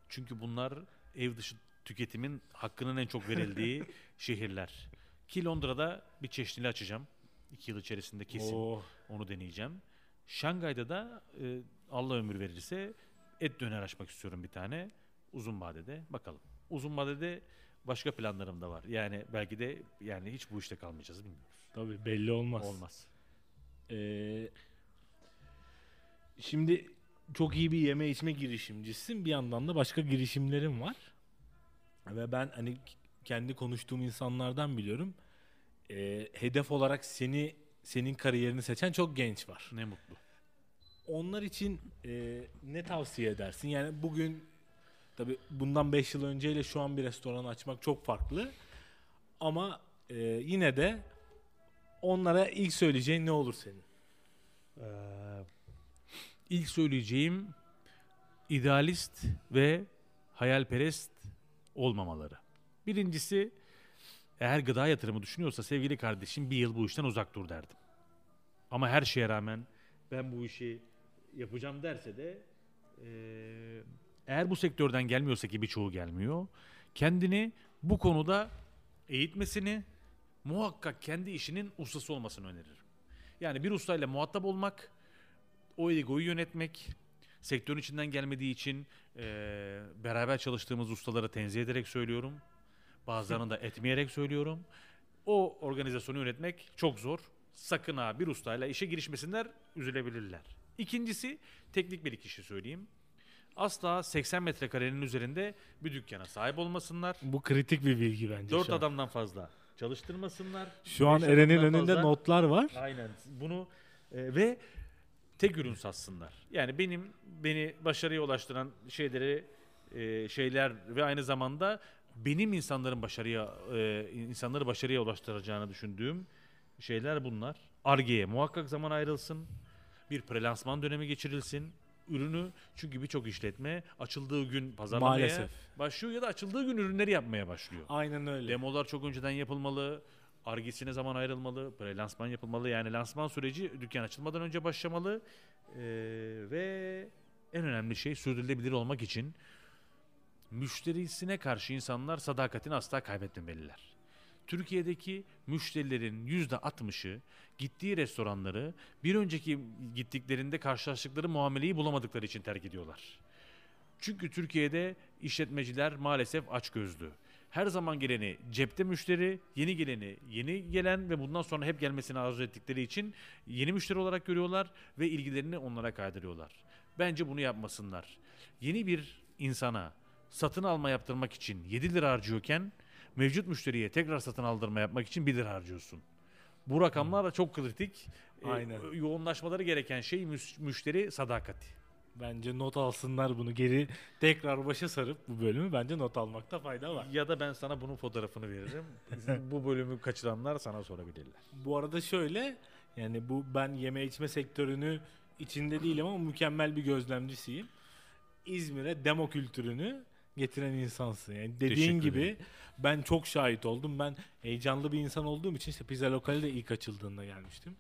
Çünkü bunlar ev dışı tüketimin hakkının en çok verildiği şehirler. Ki Londra'da bir çeşnili açacağım. İki yıl içerisinde kesin Oo, onu deneyeceğim. Şangay'da da e, Allah ömür verirse et döner açmak istiyorum bir tane. Uzun vadede bakalım. Uzun vadede başka planlarım da var. Yani belki de yani hiç bu işte kalmayacağız bilmiyoruz. tabii belli olmaz. Olmaz. Ee, şimdi çok iyi bir yeme içme girişimcisin. Bir yandan da başka girişimlerin var. Ve ben hani kendi konuştuğum insanlardan biliyorum. Ee, hedef olarak seni senin kariyerini seçen çok genç var. Ne mutlu. Onlar için e, ne tavsiye edersin? Yani bugün tabi bundan 5 yıl önceyle şu an bir restoran açmak çok farklı. Ama e, yine de onlara ilk söyleyeceğin ne olur senin? Ee, ilk söyleyeceğim idealist ve hayalperest olmamaları. Birincisi eğer gıda yatırımı düşünüyorsa sevgili kardeşim bir yıl bu işten uzak dur derdim. Ama her şeye rağmen ben bu işi yapacağım derse de eee, eğer bu sektörden gelmiyorsa ki birçoğu gelmiyor kendini bu konuda eğitmesini muhakkak kendi işinin ustası olmasını öneririm. Yani bir ustayla muhatap olmak, o egoyu yönetmek, sektörün içinden gelmediği için eee, beraber çalıştığımız ustaları tenzih ederek söylüyorum. Bazılarını da etmeyerek söylüyorum. O organizasyonu yönetmek çok zor. Sakın ha bir ustayla işe girişmesinler, üzülebilirler. İkincisi teknik bir kişi söyleyeyim. Asla 80 metrekarenin üzerinde bir dükkana sahip olmasınlar. Bu kritik bir bilgi bence. 4 şu an. adamdan fazla çalıştırmasınlar. Şu an Eren'in önünde fazla- notlar var. Aynen. Bunu e, ve tek ürün satsınlar. Yani benim beni başarıya ulaştıran şeyleri e, şeyler ve aynı zamanda benim insanların başarıya e, insanları başarıya ulaştıracağını düşündüğüm şeyler bunlar. Arge'ye muhakkak zaman ayrılsın. Bir prelansman dönemi geçirilsin. Ürünü çünkü birçok işletme açıldığı gün pazarlamaya Maalesef. başlıyor ya da açıldığı gün ürünleri yapmaya başlıyor. Aynen öyle. Demolar çok önceden yapılmalı. Argesine zaman ayrılmalı. Böyle lansman yapılmalı. Yani lansman süreci dükkan açılmadan önce başlamalı. Ee, ve en önemli şey sürdürülebilir olmak için müşterisine karşı insanlar sadakatini asla kaybetmemeliler. Türkiye'deki müşterilerin %60'ı gittiği restoranları bir önceki gittiklerinde karşılaştıkları muameleyi bulamadıkları için terk ediyorlar. Çünkü Türkiye'de işletmeciler maalesef açgözlü. Her zaman geleni cepte müşteri, yeni geleni yeni gelen ve bundan sonra hep gelmesini arzu ettikleri için yeni müşteri olarak görüyorlar ve ilgilerini onlara kaydırıyorlar. Bence bunu yapmasınlar. Yeni bir insana satın alma yaptırmak için 7 lira harcıyorken mevcut müşteriye tekrar satın aldırma yapmak için 1 lira harcıyorsun. Bu rakamlar da çok kritik. Ee, Aynen. yoğunlaşmaları gereken şey müş- müşteri sadakati. Bence not alsınlar bunu geri tekrar başa sarıp bu bölümü bence not almakta fayda var. Ya da ben sana bunun fotoğrafını veririm. Bu bölümü kaçıranlar sana sorabilirler. Bu arada şöyle yani bu ben yeme içme sektörünü içinde değilim ama mükemmel bir gözlemcisiyim. İzmir'e demo kültürünü getiren insansın. Yani dediğin Teşekkür gibi ederim. ben çok şahit oldum. Ben heyecanlı bir insan olduğum için işte pizza lokali de ilk açıldığında gelmiştim.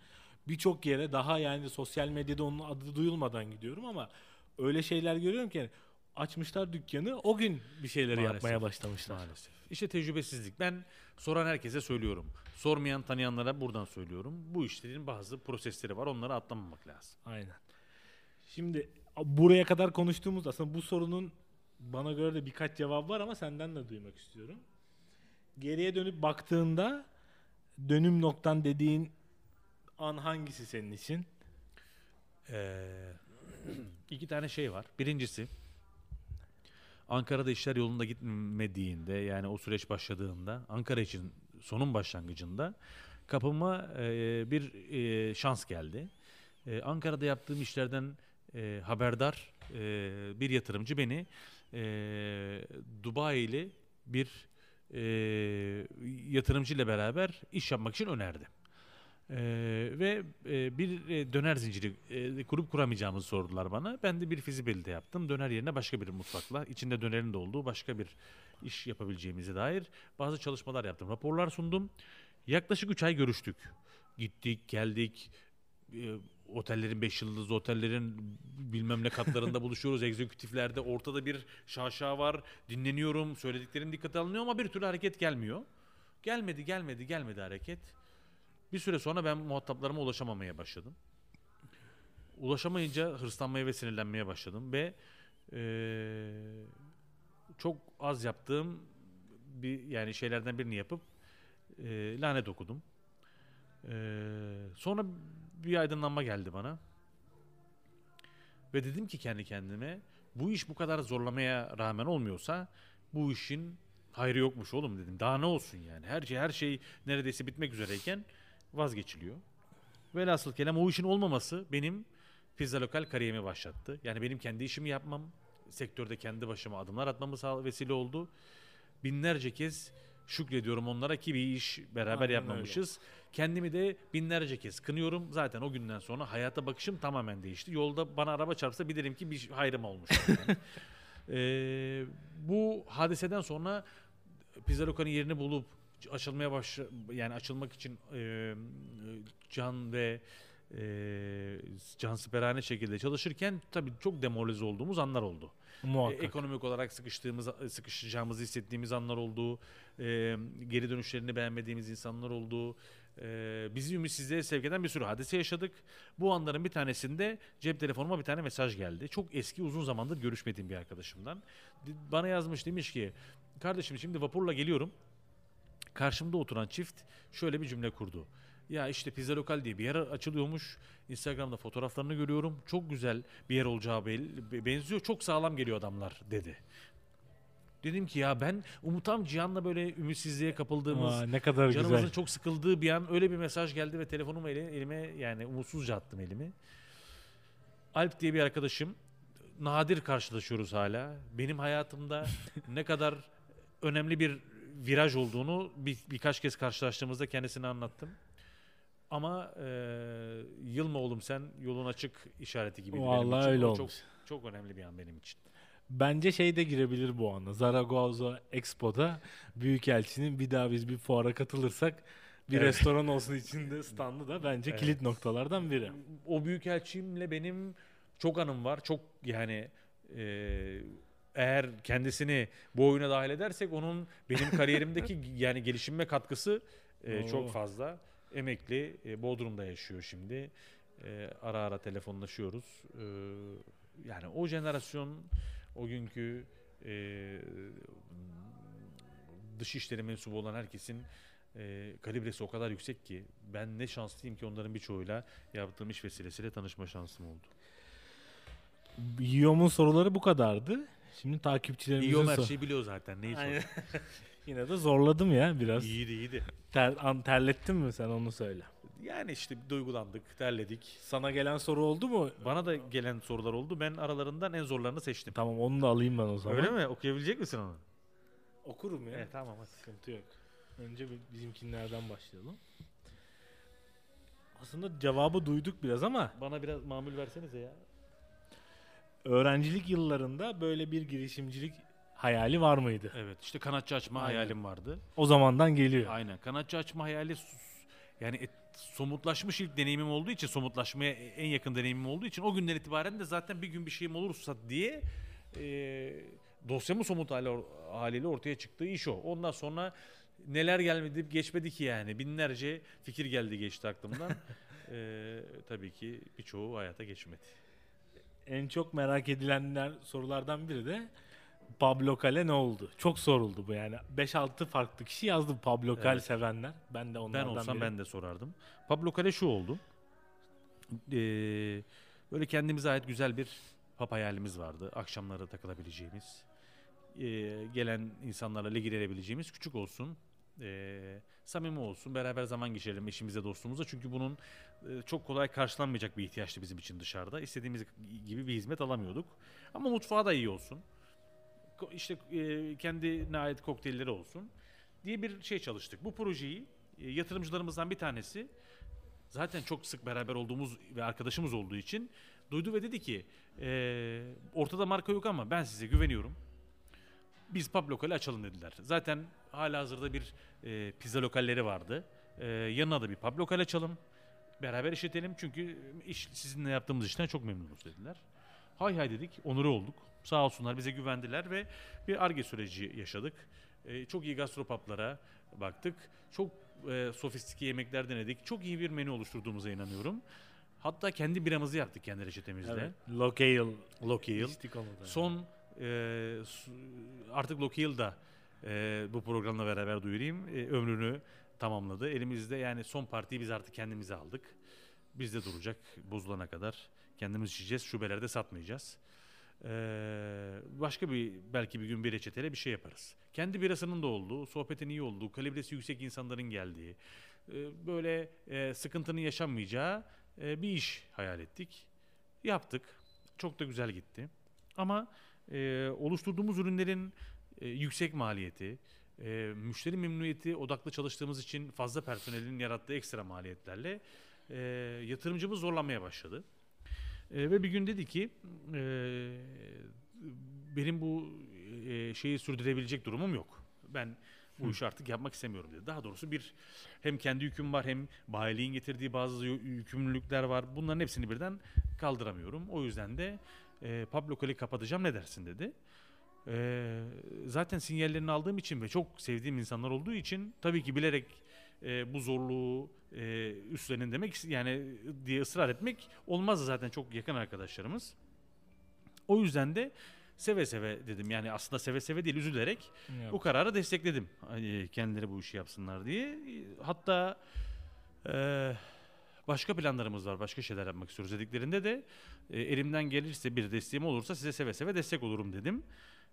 Birçok yere daha yani sosyal medyada onun adı duyulmadan gidiyorum ama öyle şeyler görüyorum ki yani açmışlar dükkanı o gün bir şeyleri Maalesef. yapmaya başlamışlar. Maalesef. İşte tecrübesizlik. Ben soran herkese söylüyorum. Sormayan tanıyanlara buradan söylüyorum. Bu işlerin bazı prosesleri var. Onları atlamamak lazım. Aynen. Şimdi buraya kadar konuştuğumuz aslında bu sorunun bana göre de birkaç cevap var ama senden de duymak istiyorum. Geriye dönüp baktığında dönüm noktan dediğin an hangisi senin için? Ee, iki tane şey var. Birincisi Ankara'da işler yolunda gitmediğinde yani o süreç başladığında Ankara için sonun başlangıcında kapıma e, bir e, şans geldi. E, Ankara'da yaptığım işlerden e, haberdar e, bir yatırımcı beni e, Dubai'li bir e, yatırımcı ile beraber iş yapmak için önerdi. Ee, ve e, bir e, döner zinciri e, kurup kuramayacağımızı sordular bana. Ben de bir fizibilite yaptım. Döner yerine başka bir mutfakla, içinde dönerin de olduğu başka bir iş yapabileceğimize dair bazı çalışmalar yaptım. Raporlar sundum. Yaklaşık 3 ay görüştük. Gittik, geldik. E, otellerin 5 yıldızlı otellerin bilmem ne katlarında buluşuyoruz. Egzekutiflerde ortada bir şaşa var. Dinleniyorum. Söylediklerim dikkate alınıyor ama bir türlü hareket gelmiyor. Gelmedi, gelmedi, gelmedi hareket. Bir süre sonra ben muhataplarıma ulaşamamaya başladım. Ulaşamayınca hırslanmaya ve sinirlenmeye başladım ve eee, çok az yaptığım bir yani şeylerden birini yapıp eee, lanet okudum. Eee, sonra bir aydınlanma geldi bana. Ve dedim ki kendi kendime bu iş bu kadar zorlamaya rağmen olmuyorsa bu işin hayrı yokmuş oğlum dedim. Daha ne olsun yani? Her şey her şey neredeyse bitmek üzereyken vazgeçiliyor. Velhasıl kelam o işin olmaması benim pizza lokal kariyerimi başlattı. Yani benim kendi işimi yapmam, sektörde kendi başıma adımlar atmamı vesile oldu. Binlerce kez şükrediyorum onlara ki bir iş beraber Aynen yapmamışız. Kendimi de binlerce kez kınıyorum. Zaten o günden sonra hayata bakışım tamamen değişti. Yolda bana araba çarpsa bilirim ki bir hayrım olmuş. Yani. Ee, bu hadiseden sonra pizza lokanın yerini bulup açılmaya baş yani açılmak için e, can ve e, cansiperane şekilde çalışırken tabii çok demoralize olduğumuz anlar oldu. E, Muhakkak. ekonomik olarak sıkıştığımız sıkışacağımızı hissettiğimiz anlar oldu. E, geri dönüşlerini beğenmediğimiz insanlar oldu. E, bizi ümitsizliğe sevk eden bir sürü hadise yaşadık. Bu anların bir tanesinde cep telefonuma bir tane mesaj geldi. Çok eski uzun zamandır görüşmediğim bir arkadaşımdan. Bana yazmış demiş ki kardeşim şimdi vapurla geliyorum. Karşımda oturan çift şöyle bir cümle kurdu. Ya işte pizza lokal diye bir yer açılıyormuş. Instagram'da fotoğraflarını görüyorum. Çok güzel bir yer olacağı belli, benziyor. Çok sağlam geliyor adamlar dedi. Dedim ki ya ben Umutam Cihan'la böyle ümitsizliğe kapıldığımız, Aa, ne kadar canımızın güzel. çok sıkıldığı bir an öyle bir mesaj geldi ve telefonumu ele- elime yani umutsuzca attım elimi. Alp diye bir arkadaşım. Nadir karşılaşıyoruz hala. Benim hayatımda ne kadar önemli bir viraj olduğunu bir, birkaç kez karşılaştığımızda kendisine anlattım. Ama e, yılma oğlum sen yolun açık işareti gibi. Vallahi öyle Çok, olmuş. çok önemli bir an benim için. Bence şey de girebilir bu ana. Zaragoza Expo'da Büyükelçinin bir daha biz bir fuara katılırsak bir Evet. restoran olsun içinde standı da bence Evet. kilit noktalardan biri. O büyükelçimle benim çok anım var. Çok yani e, eğer kendisini bu oyuna dahil edersek onun benim kariyerimdeki yani gelişime katkısı e, Oo. çok fazla. Emekli e, Bodrum'da yaşıyor şimdi. E, ara ara telefonlaşıyoruz. E, yani o jenerasyon o günkü e, dışişleri mensubu olan herkesin e, kalibresi o kadar yüksek ki ben ne şanslıyım ki onların birçoğuyla yaptığım iş vesilesiyle tanışma şansım oldu. Yiyom'un soruları bu kadardı. Şimdi takipçilerimizin İyi her şeyi biliyor zaten. Neyi sor? Yine de zorladım ya biraz. İyiydi iyiydi. Ter, an, terlettin mi sen onu söyle. Yani işte duygulandık, terledik. Sana gelen soru oldu mu? Bana da gelen sorular oldu. Ben aralarından en zorlarını seçtim. Tamam onu da alayım ben o zaman. Öyle mi? Okuyabilecek misin onu? Okurum ya. Evet tamam hadi. Sıkıntı yok. Önce bizimkinlerden başlayalım. Aslında cevabı duyduk biraz ama Bana biraz mamul versenize ya. öğrencilik yıllarında böyle bir girişimcilik hayali var mıydı? Evet işte kanatçı açma Aynen. hayalim vardı. O zamandan geliyor. Aynen. Kanatçı açma hayali yani et- somutlaşmış ilk deneyimim olduğu için somutlaşmaya en yakın deneyimim olduğu için o günden itibaren de zaten bir gün bir şeyim olursa diye e, dosyamın somut hali, haliyle ortaya çıktığı iş o. Ondan sonra neler gelmedi geçmedi ki yani binlerce fikir geldi geçti aklımdan. E, tabii ki birçoğu hayata geçmedi. En çok merak edilenler sorulardan biri de Pablo Kale ne oldu? Çok soruldu bu yani. 5-6 farklı kişi yazdı Pablo Kale Evet. sevenler. Ben de Ben onlardan olsam biri. ben de sorardım. Pablo Kale şu oldu. Ee, böyle kendimize ait güzel bir pub hayalimiz vardı. Akşamları takılabileceğimiz. ee, gelen insanlarla lige girebileceğimiz küçük olsun. ee, samimi olsun. Beraber zaman geçirelim eşimize dostumuza. Çünkü bunun ee, çok kolay karşılanmayacak bir ihtiyaçtı bizim için dışarıda. İstediğimiz gibi bir hizmet alamıyorduk. Ama mutfağı da iyi olsun. İşte e, kendine ait kokteylleri olsun diye bir şey çalıştık. Bu projeyi e, yatırımcılarımızdan bir tanesi zaten çok sık beraber olduğumuz ve arkadaşımız olduğu için duydu ve dedi ki e, ortada marka yok ama ben size güveniyorum. Biz pub lokali açalım dediler. Zaten hala hazırda bir e, pizza lokalleri vardı. E, yanına da bir pub lokal açalım. Beraber işletelim çünkü iş, sizinle yaptığımız işten çok memnunuz dediler. Hay hay dedik, onuru olduk. Sağ olsunlar bize güvendiler ve bir ARGE süreci yaşadık. E, çok iyi gastropaplara baktık. Çok e, sofistike yemekler denedik. Çok iyi bir menü oluşturduğumuza inanıyorum. Hatta kendi biramızı yaptık kendi reçetemizle. Evet. Local. Local. İçtik onu da. Son e, artık Local da e, bu programla beraber duyurayım. E, ömrünü tamamladı. Elimizde yani son partiyi biz artık kendimize aldık. Bizde duracak bozulana kadar. Kendimiz içeceğiz. Şubelerde satmayacağız. Ee, başka bir belki bir gün bir reçeteyle bir şey yaparız. Kendi birasının da olduğu, sohbetin iyi olduğu, kalibresi yüksek insanların geldiği, e, böyle e, sıkıntının yaşanmayacağı e, bir iş hayal ettik. Yaptık. Çok da güzel gitti. Ama e, oluşturduğumuz ürünlerin e, yüksek maliyeti, e, müşteri memnuniyeti odaklı çalıştığımız için fazla personelin yarattığı ekstra maliyetlerle e, yatırımcımız zorlanmaya başladı. E, ve bir gün dedi ki e, benim bu e, şeyi sürdürebilecek durumum yok. Ben bu işi artık yapmak istemiyorum dedi. Daha doğrusu bir hem kendi yüküm var hem bayiliğin getirdiği bazı yü- yükümlülükler var. Bunların hepsini birden kaldıramıyorum. O yüzden de e, pub lokali kapatacağım ne dersin dedi. E, zaten sinyallerini aldığım için ve çok sevdiğim insanlar olduğu için tabii ki bilerek e, bu zorluğu e, üstlenin demek yani diye ısrar etmek olmaz zaten çok yakın arkadaşlarımız. O yüzden de seve seve dedim yani aslında seve seve değil üzülerek Yok. bu kararı destekledim. Hani kendileri bu işi yapsınlar diye. Hatta e, başka planlarımız var, başka şeyler yapmak istiyoruz dediklerinde de e, elimden gelirse bir desteğim olursa size seve seve destek olurum dedim.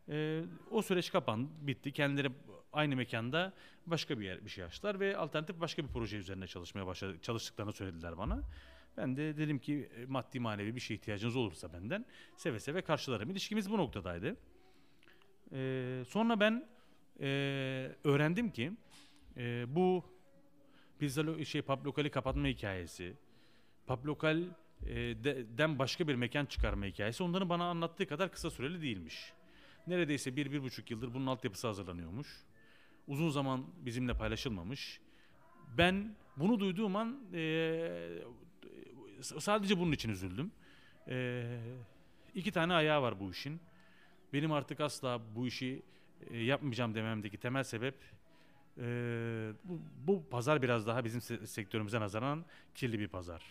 E, o süreç kapandı, bitti. Kendileri aynı mekanda başka bir yer bir şey açtılar ve alternatif başka bir proje üzerine çalışmaya başladı, çalıştıklarını söylediler bana. Ben de dedim ki e, maddi manevi bir şey ihtiyacınız olursa benden seve seve karşılarım. İlişkimiz bu noktadaydı. Ee, sonra ben e, öğrendim ki e, bu pizza şey pub lokali kapatma hikayesi, pub lokal e, de- den başka bir mekan çıkarma hikayesi onların bana anlattığı kadar kısa süreli değilmiş. Neredeyse bir, bir buçuk yıldır bunun altyapısı hazırlanıyormuş. Uzun zaman bizimle paylaşılmamış. Ben bunu duyduğum an e, sadece bunun için üzüldüm. E, iki tane ayağı var bu işin. Benim artık asla bu işi e, yapmayacağım dememdeki temel sebep e, bu, bu pazar biraz daha bizim se- sektörümüze nazaran kirli bir pazar.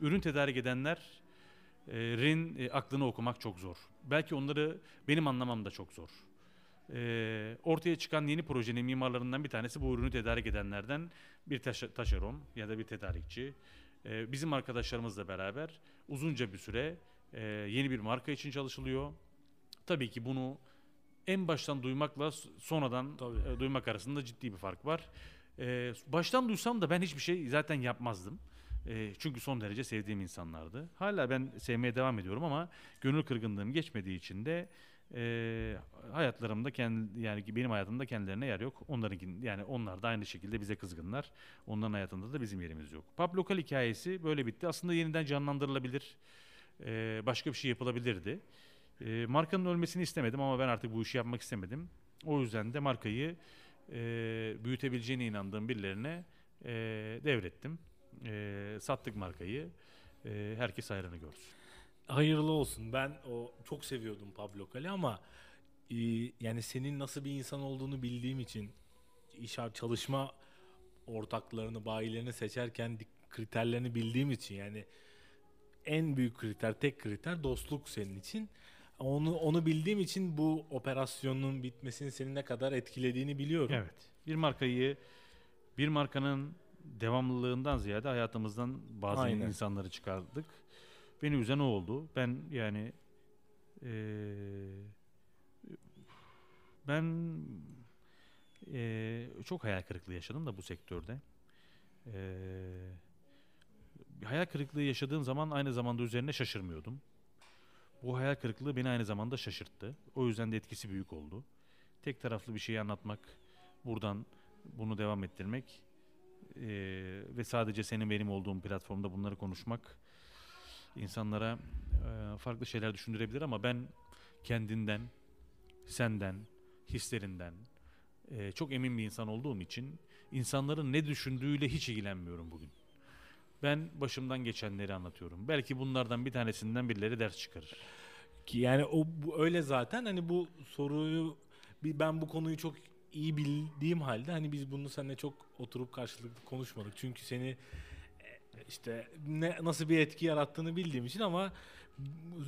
Ürün tedarik edenlerin e, aklını okumak çok zor. Belki onları benim anlamam da çok zor. E, ortaya çıkan yeni projenin mimarlarından bir tanesi bu ürünü tedarik edenlerden bir taş- taşeron ya da bir tedarikçi. E, bizim arkadaşlarımızla beraber uzunca bir süre e, yeni bir marka için çalışılıyor. Tabii ki bunu en baştan duymakla sonradan Tabii. e, duymak arasında ciddi bir fark var. E, baştan duysam da ben hiçbir şey zaten yapmazdım. E, çünkü son derece sevdiğim insanlardı. Hala ben sevmeye devam ediyorum ama gönül kırgınlığım geçmediği için de e, hayatlarımda kendi yani benim hayatımda kendilerine yer yok. Onların yani onlar da aynı şekilde bize kızgınlar. Onların hayatında da bizim yerimiz yok. Pub lokal hikayesi böyle bitti. Aslında yeniden canlandırılabilir. e, başka bir şey yapılabilirdi. E, markanın ölmesini istemedim ama ben artık bu işi yapmak istemedim. O yüzden de markayı e, büyütebileceğine inandığım birilerine e, devrettim. E, sattık markayı. E, herkes hayrını görsün. Hayırlı olsun. Ben o çok seviyordum Pablo Kale ama e, yani senin nasıl bir insan olduğunu bildiğim için iş çalışma ortaklarını, bayilerini seçerken kriterlerini bildiğim için yani en büyük kriter, tek kriter dostluk senin için. Onu onu bildiğim için bu operasyonun bitmesini senin ne kadar etkilediğini biliyorum. Evet. Bir markayı bir markanın devamlılığından ziyade hayatımızdan bazı Aynen. insanları çıkardık. Beni üzen o oldu. Ben yani eee, ben eee, çok hayal kırıklığı yaşadım da bu sektörde. Bir hayal kırıklığı yaşadığım zaman aynı zamanda üzerine şaşırmıyordum. Bu hayal kırıklığı beni aynı zamanda şaşırttı. O yüzden de etkisi büyük oldu. Tek taraflı bir şeyi anlatmak, buradan bunu devam ettirmek eee, ve sadece senin benim olduğum platformda bunları konuşmak insanlara eee, farklı şeyler düşündürebilir ama ben kendinden, senden, hislerinden eee, çok emin bir insan olduğum için insanların ne düşündüğüyle hiç ilgilenmiyorum bugün. Ben başımdan geçenleri anlatıyorum. Belki bunlardan bir tanesinden birileri ders çıkarır. Ki yani o bu öyle zaten hani bu soruyu ben bu konuyu çok iyi bildiğim halde hani biz bunu seninle çok oturup karşılıklı konuşmadık. Çünkü seni e, işte ne nasıl bir etki yarattığını bildiğim için ama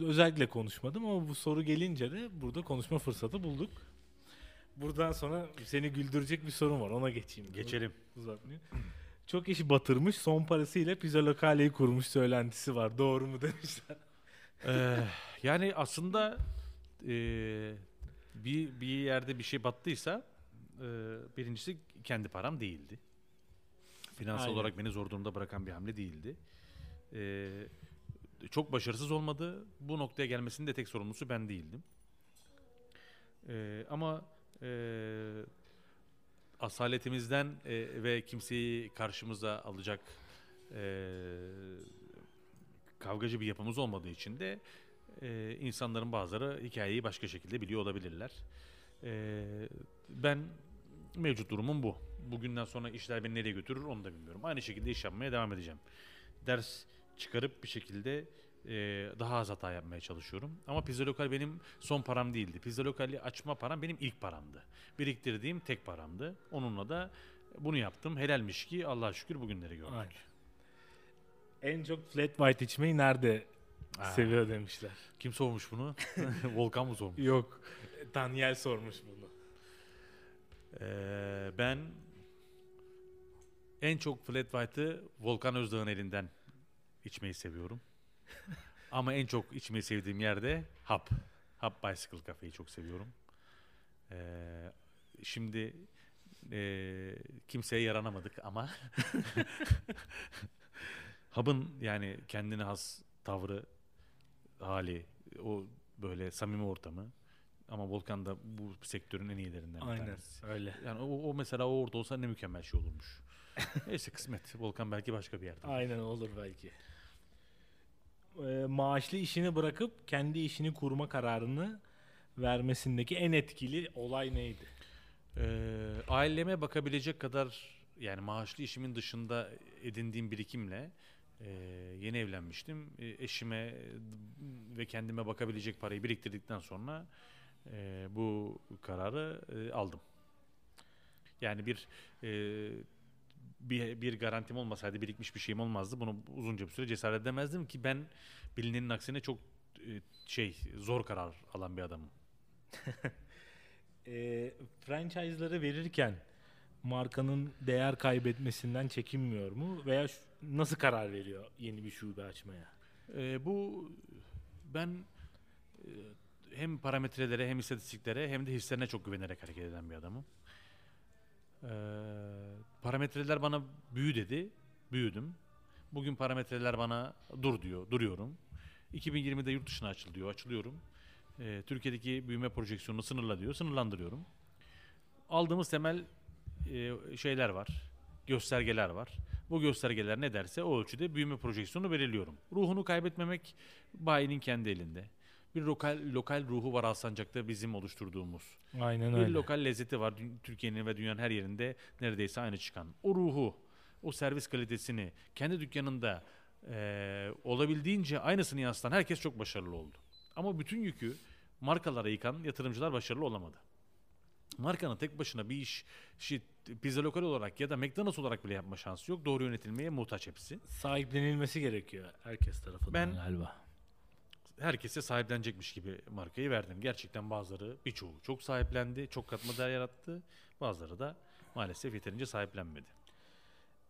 özellikle konuşmadım ama bu soru gelince de burada konuşma fırsatı bulduk. Buradan sonra seni güldürecek bir sorun var. Ona geçeyim. Geçelim. Uzatmayayım. Çok işi batırmış, son parasıyla pizza lokaleyi kurmuş söylentisi var. Doğru mu demişler. Ee, yani aslında eee, bir bir yerde bir şey battıysa eee, birincisi kendi param değildi. Finansal Aynen. olarak beni zor durumda bırakan bir hamle değildi. Eee, çok başarısız olmadı. Bu noktaya gelmesinin de tek sorumlusu ben değildim. Eee, ama eee, asaletimizden eee, ve kimseyi karşımıza alacak eee, kavgacı bir yapımız olmadığı için de e, insanların bazıları hikayeyi başka şekilde biliyor olabilirler. E, ben mevcut durumum bu. Bugünden sonra işler beni nereye götürür onu da bilmiyorum. Aynı şekilde iş yapmaya devam edeceğim. Ders çıkarıp bir şekilde e, daha az hata yapmaya çalışıyorum. Ama pizza lokal benim son param değildi. Pizza lokali açma param benim ilk paramdı. Biriktirdiğim tek paramdı. Onunla da bunu yaptım. Helalmiş ki Allah'a şükür bugünleri gördük. Aynen. En çok flat white içmeyi nerede Aa. seviyor demişler. Kim sormuş bunu? Volkan mı sormuş? Yok. Daniel sormuş bunu. Ee, ben en çok flat white'ı Volkan Özdağ'ın elinden içmeyi seviyorum. Ama en çok içmeyi sevdiğim yerde Hap. Hap Bicycle Cafe'yi çok seviyorum. Ee, şimdi e, kimseye yaranamadık ama Hub'ın yani kendine has tavrı, hali, o böyle samimi ortamı ama Volkan da bu sektörün en iyilerinden bir Aynen tanesi. öyle. Yani o, o mesela o orada olsa ne mükemmel şey olurmuş. Neyse kısmet. Volkan belki başka bir yerde. Aynen olur belki. e, maaşlı işini bırakıp kendi işini kurma kararını vermesindeki en etkili olay neydi? Ee, aileme bakabilecek kadar yani maaşlı işimin dışında edindiğim birikimle e, yeni evlenmiştim. E, eşime ve kendime bakabilecek parayı biriktirdikten sonra e, bu kararı e, aldım. Yani bir e, bir, bir garantim olmasaydı birikmiş bir şeyim olmazdı. Bunu uzunca bir süre cesaret edemezdim ki ben bilinenin aksine çok e, şey zor karar alan bir adamım. E, franchise'ları verirken markanın değer kaybetmesinden çekinmiyor mu? Veya şu- nasıl karar veriyor yeni bir şube açmaya? Ee, bu ben e, hem parametrelere hem istatistiklere hem de hislerine çok güvenerek hareket eden bir adamım. Ee, parametreler bana büyü dedi, büyüdüm. Bugün parametreler bana dur diyor, duruyorum. 2020'de yurt dışına açıl diyor, açılıyorum. Ee, Türkiye'deki büyüme projeksiyonunu sınırla diyor, sınırlandırıyorum. Aldığımız temel e, şeyler var, göstergeler var. Bu göstergeler ne derse o ölçüde büyüme projeksiyonu belirliyorum. Ruhunu kaybetmemek bayinin kendi elinde. Bir lokal lokal ruhu var Alsancak'ta bizim oluşturduğumuz. Aynen Bir öyle. lokal lezzeti var Türkiye'nin ve dünyanın her yerinde neredeyse aynı çıkan. O ruhu, o servis kalitesini kendi dükkanında eee, olabildiğince aynısını yansıtan herkes çok başarılı oldu. Ama bütün yükü markalara yıkan yatırımcılar başarılı olamadı. Markanın tek başına bir iş, işi pizza lokal olarak ya da McDonald's olarak bile yapma şansı yok. Doğru yönetilmeye muhtaç hepsi. Sahiplenilmesi gerekiyor herkes tarafından Ben- galiba. Herkese sahiplenecekmiş gibi markayı verdim. Gerçekten bazıları birçoğu çok sahiplendi, çok katma değer yarattı. Bazıları da maalesef yeterince sahiplenmedi.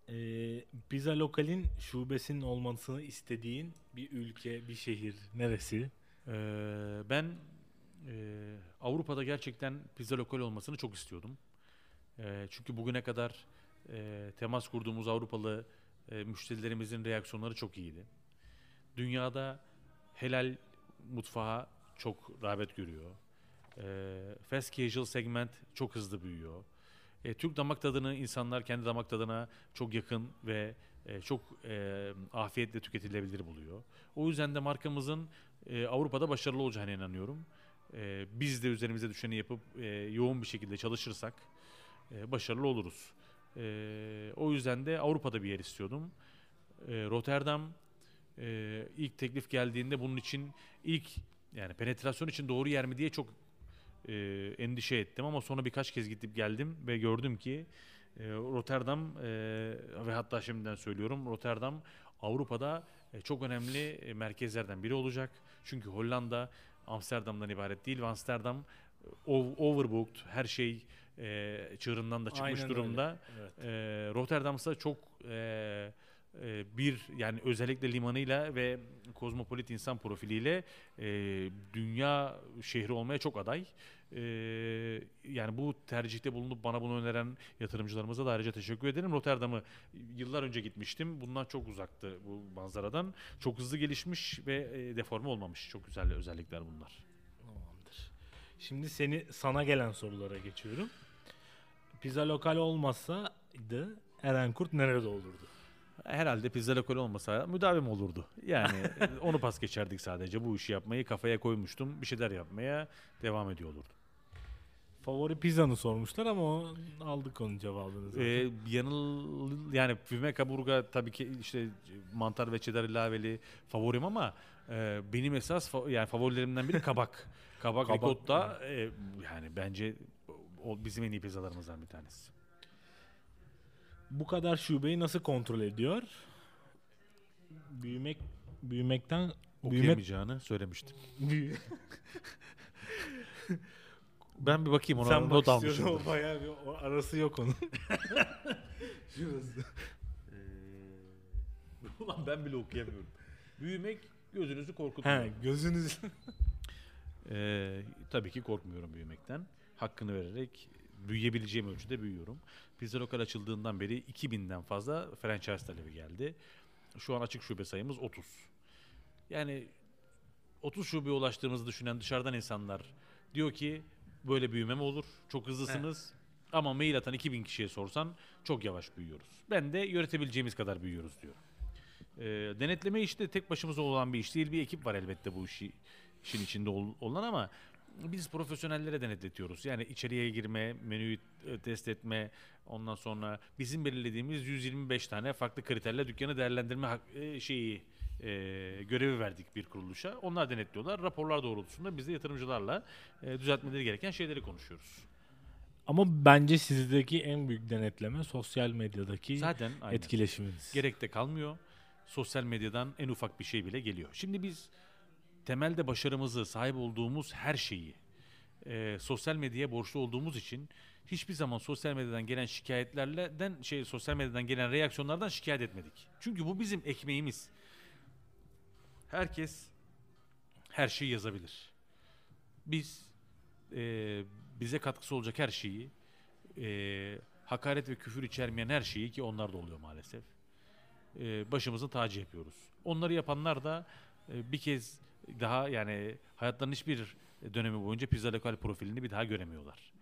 Ee, Pizza Lokal'in şubesinin olmasını istediğin bir ülke, bir şehir neresi? Ee, ben e, Avrupa'da gerçekten pizza lokal olmasını çok istiyordum. E, çünkü bugüne kadar e, temas kurduğumuz Avrupalı e, müşterilerimizin reaksiyonları çok iyiydi. Dünyada helal mutfağa çok rağbet görüyor. E, fast casual segment çok hızlı büyüyor. E, Türk damak tadını insanlar kendi damak tadına çok yakın ve e, çok e, afiyetle tüketilebilir buluyor. O yüzden de markamızın e, Avrupa'da başarılı olacağına inanıyorum. E, biz de üzerimize düşeni yapıp e, yoğun bir şekilde çalışırsak e, başarılı oluruz. E, o yüzden de Avrupa'da bir yer istiyordum. E, Rotterdam e, ilk teklif geldiğinde bunun için ilk yani penetrasyon için doğru yer mi diye çok e, endişe ettim ama sonra birkaç kez gidip geldim ve gördüm ki e, Rotterdam e, ve hatta şimdiden söylüyorum Rotterdam Avrupa'da e, çok önemli e, merkezlerden biri olacak. Çünkü Hollanda Amsterdam'dan ibaret değil Amsterdam e, ov- overbooked her şey e, çığırından da çıkmış Aynen öyle. durumda. Evet. E, Rotterdam ise çok e, e, bir yani özellikle limanıyla ve kozmopolit insan profiliyle e, dünya şehri olmaya çok aday. E, yani bu tercihte bulunup bana bunu öneren yatırımcılarımıza da ayrıca teşekkür ederim. Rotterdam'ı yıllar önce gitmiştim. Bundan çok uzaktı bu manzaradan. Çok hızlı gelişmiş ve e, deforme olmamış. Çok güzel özellikler bunlar. Tamamdır. Şimdi seni sana gelen sorulara geçiyorum. Pizza Lokal olmasaydı Erenkurt nerede olurdu? Herhalde pizza lokali olmasa müdavim olurdu. Yani onu pas geçerdik sadece. Bu işi yapmayı kafaya koymuştum. Bir şeyler yapmaya devam ediyor olurdum. Favori pizzanı sormuşlar ama o- aldık onun cevabını zaten. Ee, yanıl yani füme kaburga tabii ki işte mantar ve cheddar ilaveli favorim ama e, benim esas fa- yani favorilerimden biri kabak. kabak, Kabak, ricotta e, yani bence o bizim en iyi pizzalarımızdan bir tanesi. Bu kadar şubeyi nasıl kontrol ediyor? Büyümek büyümekten büyümek Okuyamayacağını söylemiştim. büyü- Ben bir bakayım ona Sen not bak istiyorsun, almışım. o bayağı bir o arası yok onun. Şurası. Ulan ben bile okuyamıyorum. Büyümek gözünüzü korkutmuyor. He gözünüz Ee, tabii ki korkmuyorum büyümekten. Hakkını vererek büyüyebileceğim ölçüde büyüyorum. Pizza Lokal açıldığından beri 2000'den fazla franchise talebi geldi. Şu an açık şube sayımız 30. Yani 30 şubeye ulaştığımızı düşünen dışarıdan insanlar diyor ki böyle büyüme mi olur? Çok hızlısınız. Ama mail atan 2000 kişiye sorsan çok yavaş büyüyoruz. Ben de yönetebileceğimiz kadar büyüyoruz diyorum. E, denetleme işte tek başımıza olan bir iş değil. Bir ekip var elbette bu işi işin içinde ol- olan ama biz profesyonellere denetletiyoruz. Yani içeriye girme, menüyü e, test etme, ondan sonra bizim belirlediğimiz 125 tane farklı kriterle dükkanı değerlendirme e, şeyi e, görevi verdik bir kuruluşa. Onlar denetliyorlar. Raporlar doğrultusunda biz de yatırımcılarla e, düzeltmeleri gereken şeyleri konuşuyoruz. Ama bence sizdeki en büyük denetleme sosyal medyadaki Zaten aynen. etkileşiminiz. Gerek de kalmıyor. Sosyal medyadan en ufak bir şey bile geliyor. Şimdi biz temelde başarımızı, sahip olduğumuz her şeyi e, sosyal medyaya borçlu olduğumuz için hiçbir zaman sosyal medyadan gelen şikayetlerden şey sosyal medyadan gelen reaksiyonlardan şikayet etmedik. Çünkü bu bizim ekmeğimiz. Herkes her şeyi yazabilir. Biz e, bize katkısı olacak her şeyi e, hakaret ve küfür içermeyen her şeyi ki onlar da oluyor maalesef e, başımızın tacı yapıyoruz. Onları yapanlar da e, bir kez daha yani hayatlarının hiçbir dönemi boyunca pizza lokal profilini bir daha göremiyorlar.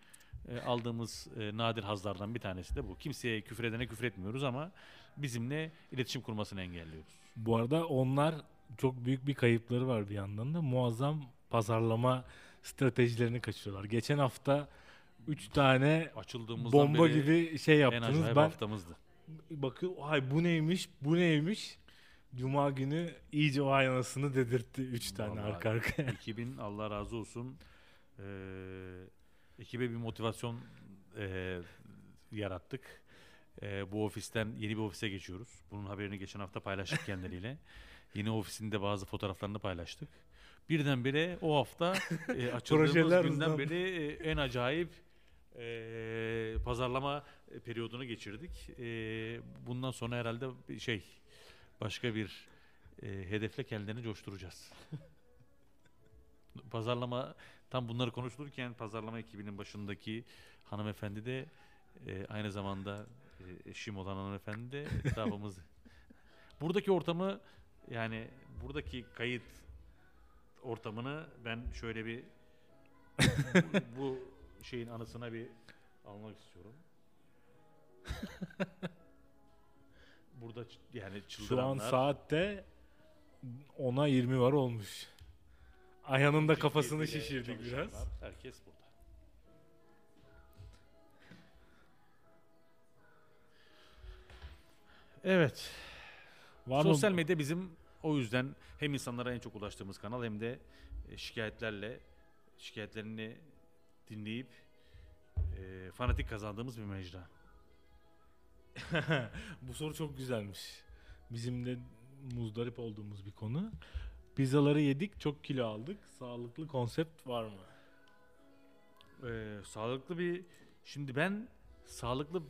E, aldığımız e, nadir hazlardan bir tanesi de bu. Kimseye küfür edene küfür etmiyoruz ama bizimle iletişim kurmasını engelliyoruz. Bu arada onlar çok büyük bir kayıpları var bir yandan da muazzam pazarlama stratejilerini kaçırıyorlar. Geçen hafta 3 tane Açıldığımızdan bomba gibi şey en yaptınız. acayip Ben haftamızdı. bakıyorum ay bu neymiş bu neymiş. Cuma günü iyice o aynasını dedirtti 3 tane Vallahi arka arkaya. 2000 Allah razı olsun eee ekibe bir motivasyon eee, yarattık. Eee, bu ofisten yeni bir ofise geçiyoruz. Bunun haberini geçen hafta paylaştık kendileriyle. Yeni ofisinde bazı fotoğraflarını paylaştık. Birdenbire o hafta eee, açıldığımız günden beri eee, en acayip eee, pazarlama periyodunu geçirdik. Eee, bundan sonra herhalde şey başka bir eee, hedefle kendilerini coşturacağız. Pazarlama tam bunları konuşulurken pazarlama ekibinin başındaki hanımefendi de e, aynı zamanda e, eşim olan hanımefendi de etrafımız. buradaki ortamı yani buradaki kayıt ortamını ben şöyle bir bu, bu şeyin anısına bir almak istiyorum. Burada yani Şu an çıldıranlar saatte 10'a 20 var olmuş. Ayhan'ın da kafasını şişirdik biraz. Herkes burada. Evet. Var Sosyal mı? medya bizim o yüzden hem insanlara en çok ulaştığımız kanal hem de e, şikayetlerle şikayetlerini dinleyip e, fanatik kazandığımız bir mecra. Bu soru çok güzelmiş. Bizim de muzdarip olduğumuz bir konu. Pizzaları yedik, çok kilo aldık. Sağlıklı konsept var mı? Ee, sağlıklı bir şimdi ben sağlıklı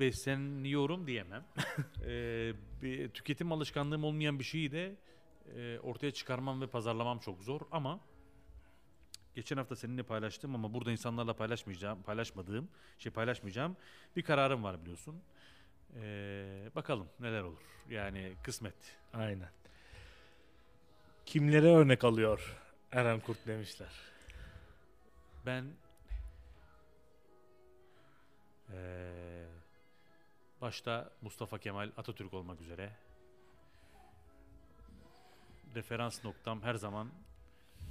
besleniyorum diyemem. Ee, bir tüketim alışkanlığım olmayan bir şeyi de e, ortaya çıkarmam ve pazarlamam çok zor ama geçen hafta seninle paylaştım ama burada insanlarla paylaşmayacağım, paylaşmadığım, şey paylaşmayacağım bir kararım var biliyorsun. Ee, bakalım neler olur. Yani kısmet. Aynen. Kimlere örnek alıyor Eren Kurt demişler. Ben eee, başta Mustafa Kemal Atatürk olmak üzere referans noktam her zaman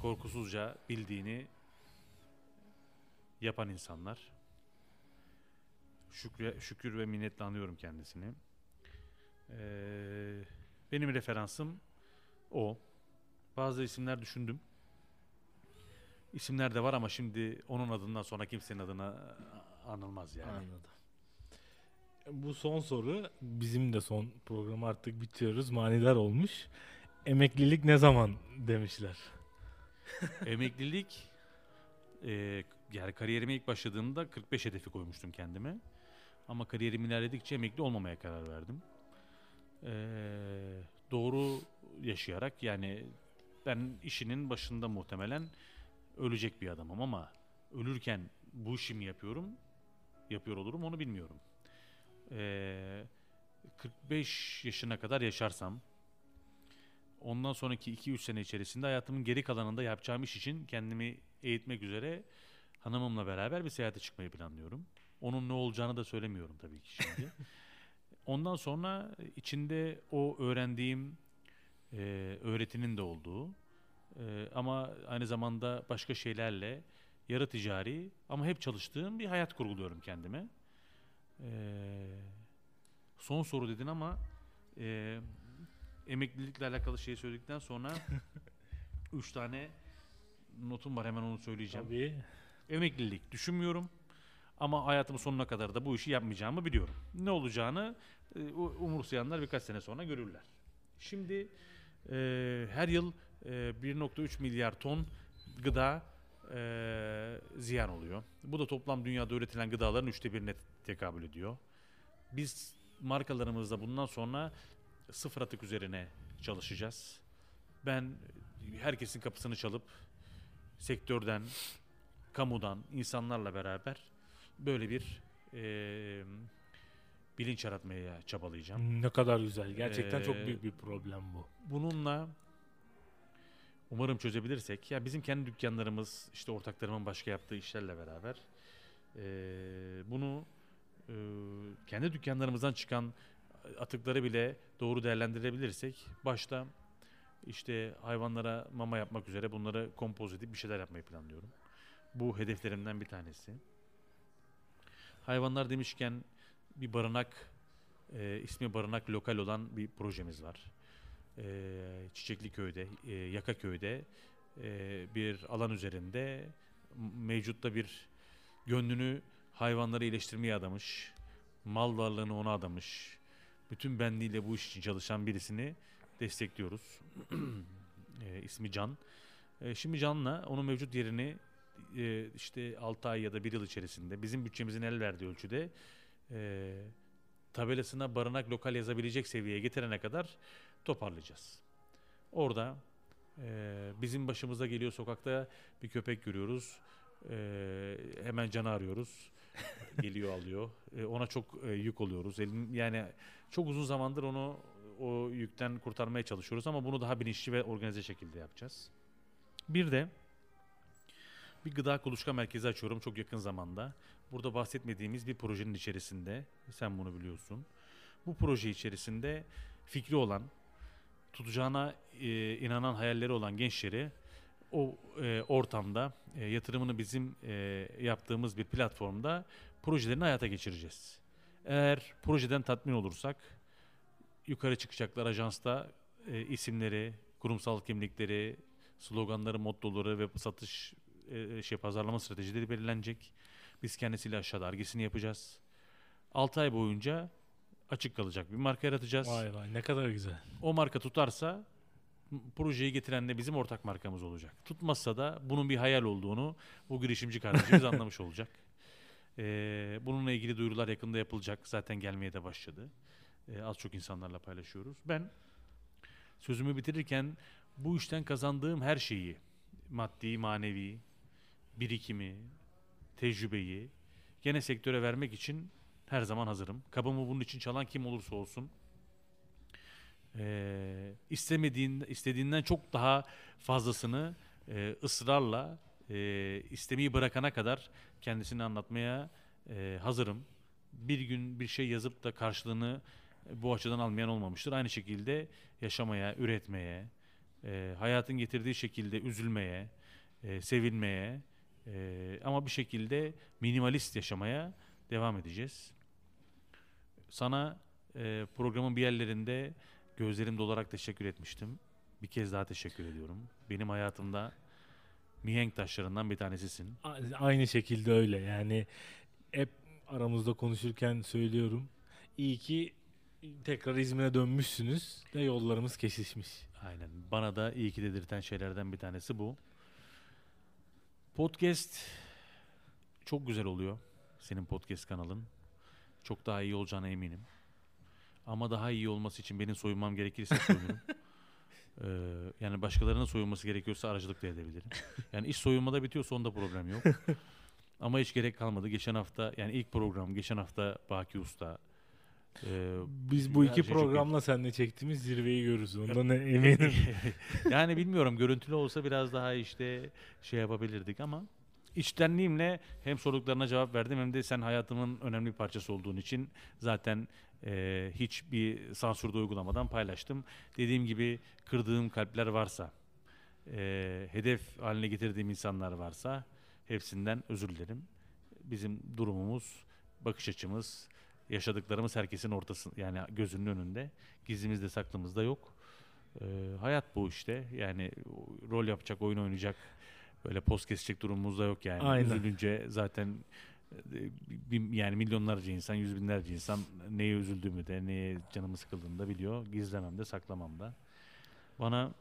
korkusuzca bildiğini yapan insanlar. Şükür, şükür ve minnetle anıyorum kendisini. Eee, benim referansım o. Bazı isimler düşündüm. İsimler de var ama şimdi onun adından sonra kimsenin adına anılmaz yani. Anladım. Bu son soru bizim de son program artık bitiyoruz. Manidar olmuş. Emeklilik ne zaman demişler. Emeklilik e, yani kariyerime ilk başladığımda 45 hedefi koymuştum kendime. Ama kariyerim ilerledikçe emekli olmamaya karar verdim. E, doğru yaşayarak yani ben işinin başında muhtemelen ölecek bir adamım ama ölürken bu işi mi yapıyorum, yapıyor olurum onu bilmiyorum. E, 45 yaşına kadar yaşarsam ondan sonraki 2-3 sene içerisinde hayatımın geri kalanında yapacağım iş için kendimi eğitmek üzere hanımımla beraber bir seyahate çıkmayı planlıyorum. Onun ne olacağını da söylemiyorum tabii ki şimdi. Ondan sonra içinde o öğrendiğim e, öğretinin de olduğu e, ama aynı zamanda başka şeylerle yarı ticari ama hep çalıştığım bir hayat kurguluyorum kendime. E, son soru dedin ama e, emeklilikle alakalı şeyi söyledikten sonra üç tane notum var hemen onu söyleyeceğim. Tabii. Emeklilik düşünmüyorum. Ama hayatımın sonuna kadar da bu işi yapmayacağımı biliyorum. Ne olacağını e, umursayanlar birkaç sene sonra görürler. Şimdi e, her yıl e, 1.3 milyar ton gıda e, ziyan oluyor. Bu da toplam dünyada üretilen gıdaların üçte birine tekabül ediyor. Biz markalarımızda bundan sonra sıfır atık üzerine çalışacağız. Ben herkesin kapısını çalıp sektörden, kamudan, insanlarla beraber böyle bir e, bilinç yaratmaya çabalayacağım. Ne kadar güzel. Gerçekten çok Ee, büyük bir problem bu. Bununla umarım çözebilirsek, ya bizim kendi dükkanlarımız, işte ortaklarımın başka yaptığı işlerle beraber e, bunu e, kendi dükkanlarımızdan çıkan atıkları bile doğru değerlendirebilirsek, başta işte hayvanlara mama yapmak üzere bunları kompoz edip bir şeyler yapmayı planlıyorum. Bu hedeflerimden bir tanesi. Hayvanlar demişken bir barınak, e, ismi barınak lokal olan bir projemiz var. E, Çiçekli köyde, e, Yaka köyde e, bir alan üzerinde mevcutta bir gönlünü hayvanları iyileştirmeye adamış, mal varlığını ona adamış, bütün benliğiyle bu iş için çalışan birisini destekliyoruz. e, ismi Can. E, şimdi Can'la onun mevcut yerini e, işte 6 ay ya da 1 yıl içerisinde bizim bütçemizin el verdiği ölçüde e, tabelasına barınak lokal yazabilecek seviyeye getirene kadar toparlayacağız. Orada e, bizim başımıza geliyor sokakta bir köpek görüyoruz. Hemen canı arıyoruz. Geliyor alıyor. Ona çok yük oluyoruz. Elim, yani çok uzun zamandır onu o yükten kurtarmaya çalışıyoruz ama bunu daha bilinçli ve organize şekilde yapacağız. Bir de bir gıda kuluçka merkezi açıyorum çok yakın zamanda. Burada bahsetmediğimiz bir projenin içerisinde, sen bunu biliyorsun. Bu proje içerisinde fikri olan, tutacağına e, inanan hayalleri olan gençleri o e, ortamda e, yatırımını bizim e, yaptığımız bir platformda projelerini hayata geçireceğiz. Eğer projeden tatmin olursak yukarı çıkacaklar ajansta e, isimleri, kurumsal kimlikleri, sloganları, mottoları ve satış e, şey pazarlama stratejileri belirlenecek. Biz kendisiyle aşağıda argesini yapacağız. 6 ay boyunca açık kalacak bir marka yaratacağız. Vay vay ne kadar güzel. O marka tutarsa projeyi getiren de bizim ortak markamız olacak. Tutmazsa da bunun bir hayal olduğunu bu girişimci kardeşimiz anlamış olacak. Ee, bununla ilgili duyurular yakında yapılacak. Zaten gelmeye de başladı. Ee, az çok insanlarla paylaşıyoruz. Ben sözümü bitirirken bu işten kazandığım her şeyi, maddi, manevi, birikimi, tecrübeyi gene sektöre vermek için her zaman hazırım. Kabımı bunun için çalan kim olursa olsun e, istemediğin istediğinden çok daha fazlasını e, ısrarla e, istemeyi bırakana kadar kendisini anlatmaya e, hazırım. Bir gün bir şey yazıp da karşılığını bu açıdan almayan olmamıştır. Aynı şekilde yaşamaya, üretmeye, e, hayatın getirdiği şekilde üzülmeye, e, sevilmeye e, ama bir şekilde minimalist yaşamaya devam edeceğiz. Sana e, programın bir yerlerinde gözlerim dolarak teşekkür etmiştim. Bir kez daha teşekkür ediyorum. Benim hayatımda mihenk taşlarından bir tanesisin. A- Aynı şekilde öyle yani hep aramızda konuşurken söylüyorum. İyi ki tekrar İzmir'e dönmüşsünüz ve yollarımız kesişmiş. Aynen. Bana da iyi ki dedirten şeylerden bir tanesi bu. Podcast çok güzel oluyor. Senin podcast kanalın. Çok daha iyi olacağına eminim. Ama daha iyi olması için benim soyunmam gerekirse soyunurum. Ee, yani başkalarının soyunması gerekiyorsa aracılık da edebilirim. Yani iş soyunmada bitiyorsa onda problem yok. Ama hiç gerek kalmadı. Geçen hafta yani ilk program geçen hafta Baki Usta. Ee, Biz bu iki programla seninle çektiğimiz zirveyi görürüz. Ondan eminim. yani bilmiyorum görüntülü olsa biraz daha işte şey yapabilirdik ama içtenliğimle hem sorduklarına cevap verdim hem de sen hayatımın önemli bir parçası olduğun için zaten e, hiçbir sansürde uygulamadan paylaştım. Dediğim gibi kırdığım kalpler varsa, e, hedef haline getirdiğim insanlar varsa hepsinden özür dilerim. Bizim durumumuz, bakış açımız, yaşadıklarımız herkesin ortası yani gözünün önünde. Gizlimiz de saklımız da yok. E, hayat bu işte. Yani rol yapacak, oyun oynayacak, böyle poz kesecek durumumuz da yok yani. Aynen. Üzülünce zaten e, yani milyonlarca insan, yüz binlerce insan neye üzüldüğümü de, neye canımı sıkıldığını da biliyor. Gizlemem de, saklamam da. Bana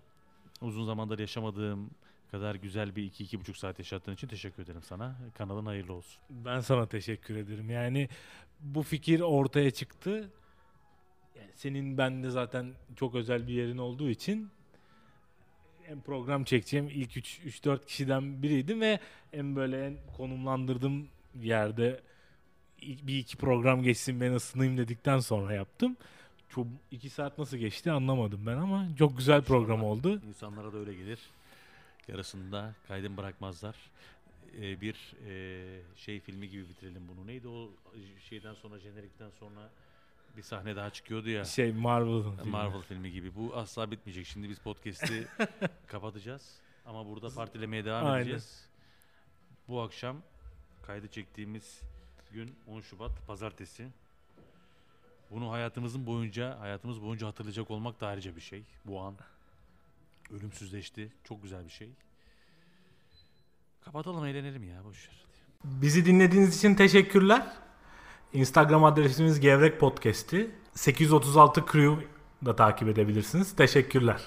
uzun zamandır yaşamadığım kadar güzel bir iki, iki buçuk saat yaşattığın için teşekkür ederim sana. Kanalın hayırlı olsun. Ben sana teşekkür ederim. Yani bu fikir ortaya çıktı. Yani senin bende zaten çok özel bir yerin olduğu için hem program çekeceğim ilk 3-4 kişiden biriydim ve en böyle en konumlandırdığım yerde bir iki program geçsin ben ısınayım dedikten sonra yaptım. Çok iki saat nasıl geçti anlamadım ben ama çok güzel program İnşallah. oldu. İnsanlara da öyle gelir. Yarısında kaydın bırakmazlar. Ee, bir e, şey filmi gibi bitirelim bunu. Neydi o şeyden sonra jenerikten sonra bir sahne daha çıkıyordu ya. Şey Marvel. Marvel filmi gibi. Bu asla bitmeyecek. Şimdi biz podcast'i kapatacağız. Ama burada partilemeye devam Aynen. edeceğiz. Bu akşam kaydı çektiğimiz gün 10 Şubat pazartesi. Bunu hayatımızın boyunca, hayatımız boyunca hatırlayacak olmak da ayrıca bir şey. Bu an ölümsüzleşti. Çok güzel bir şey. Kapatalım, eğlenelim ya. Boş ver. Bizi dinlediğiniz için teşekkürler. Instagram adresimiz Gevrek Podcast'i. 836 Crew da takip edebilirsiniz. Teşekkürler.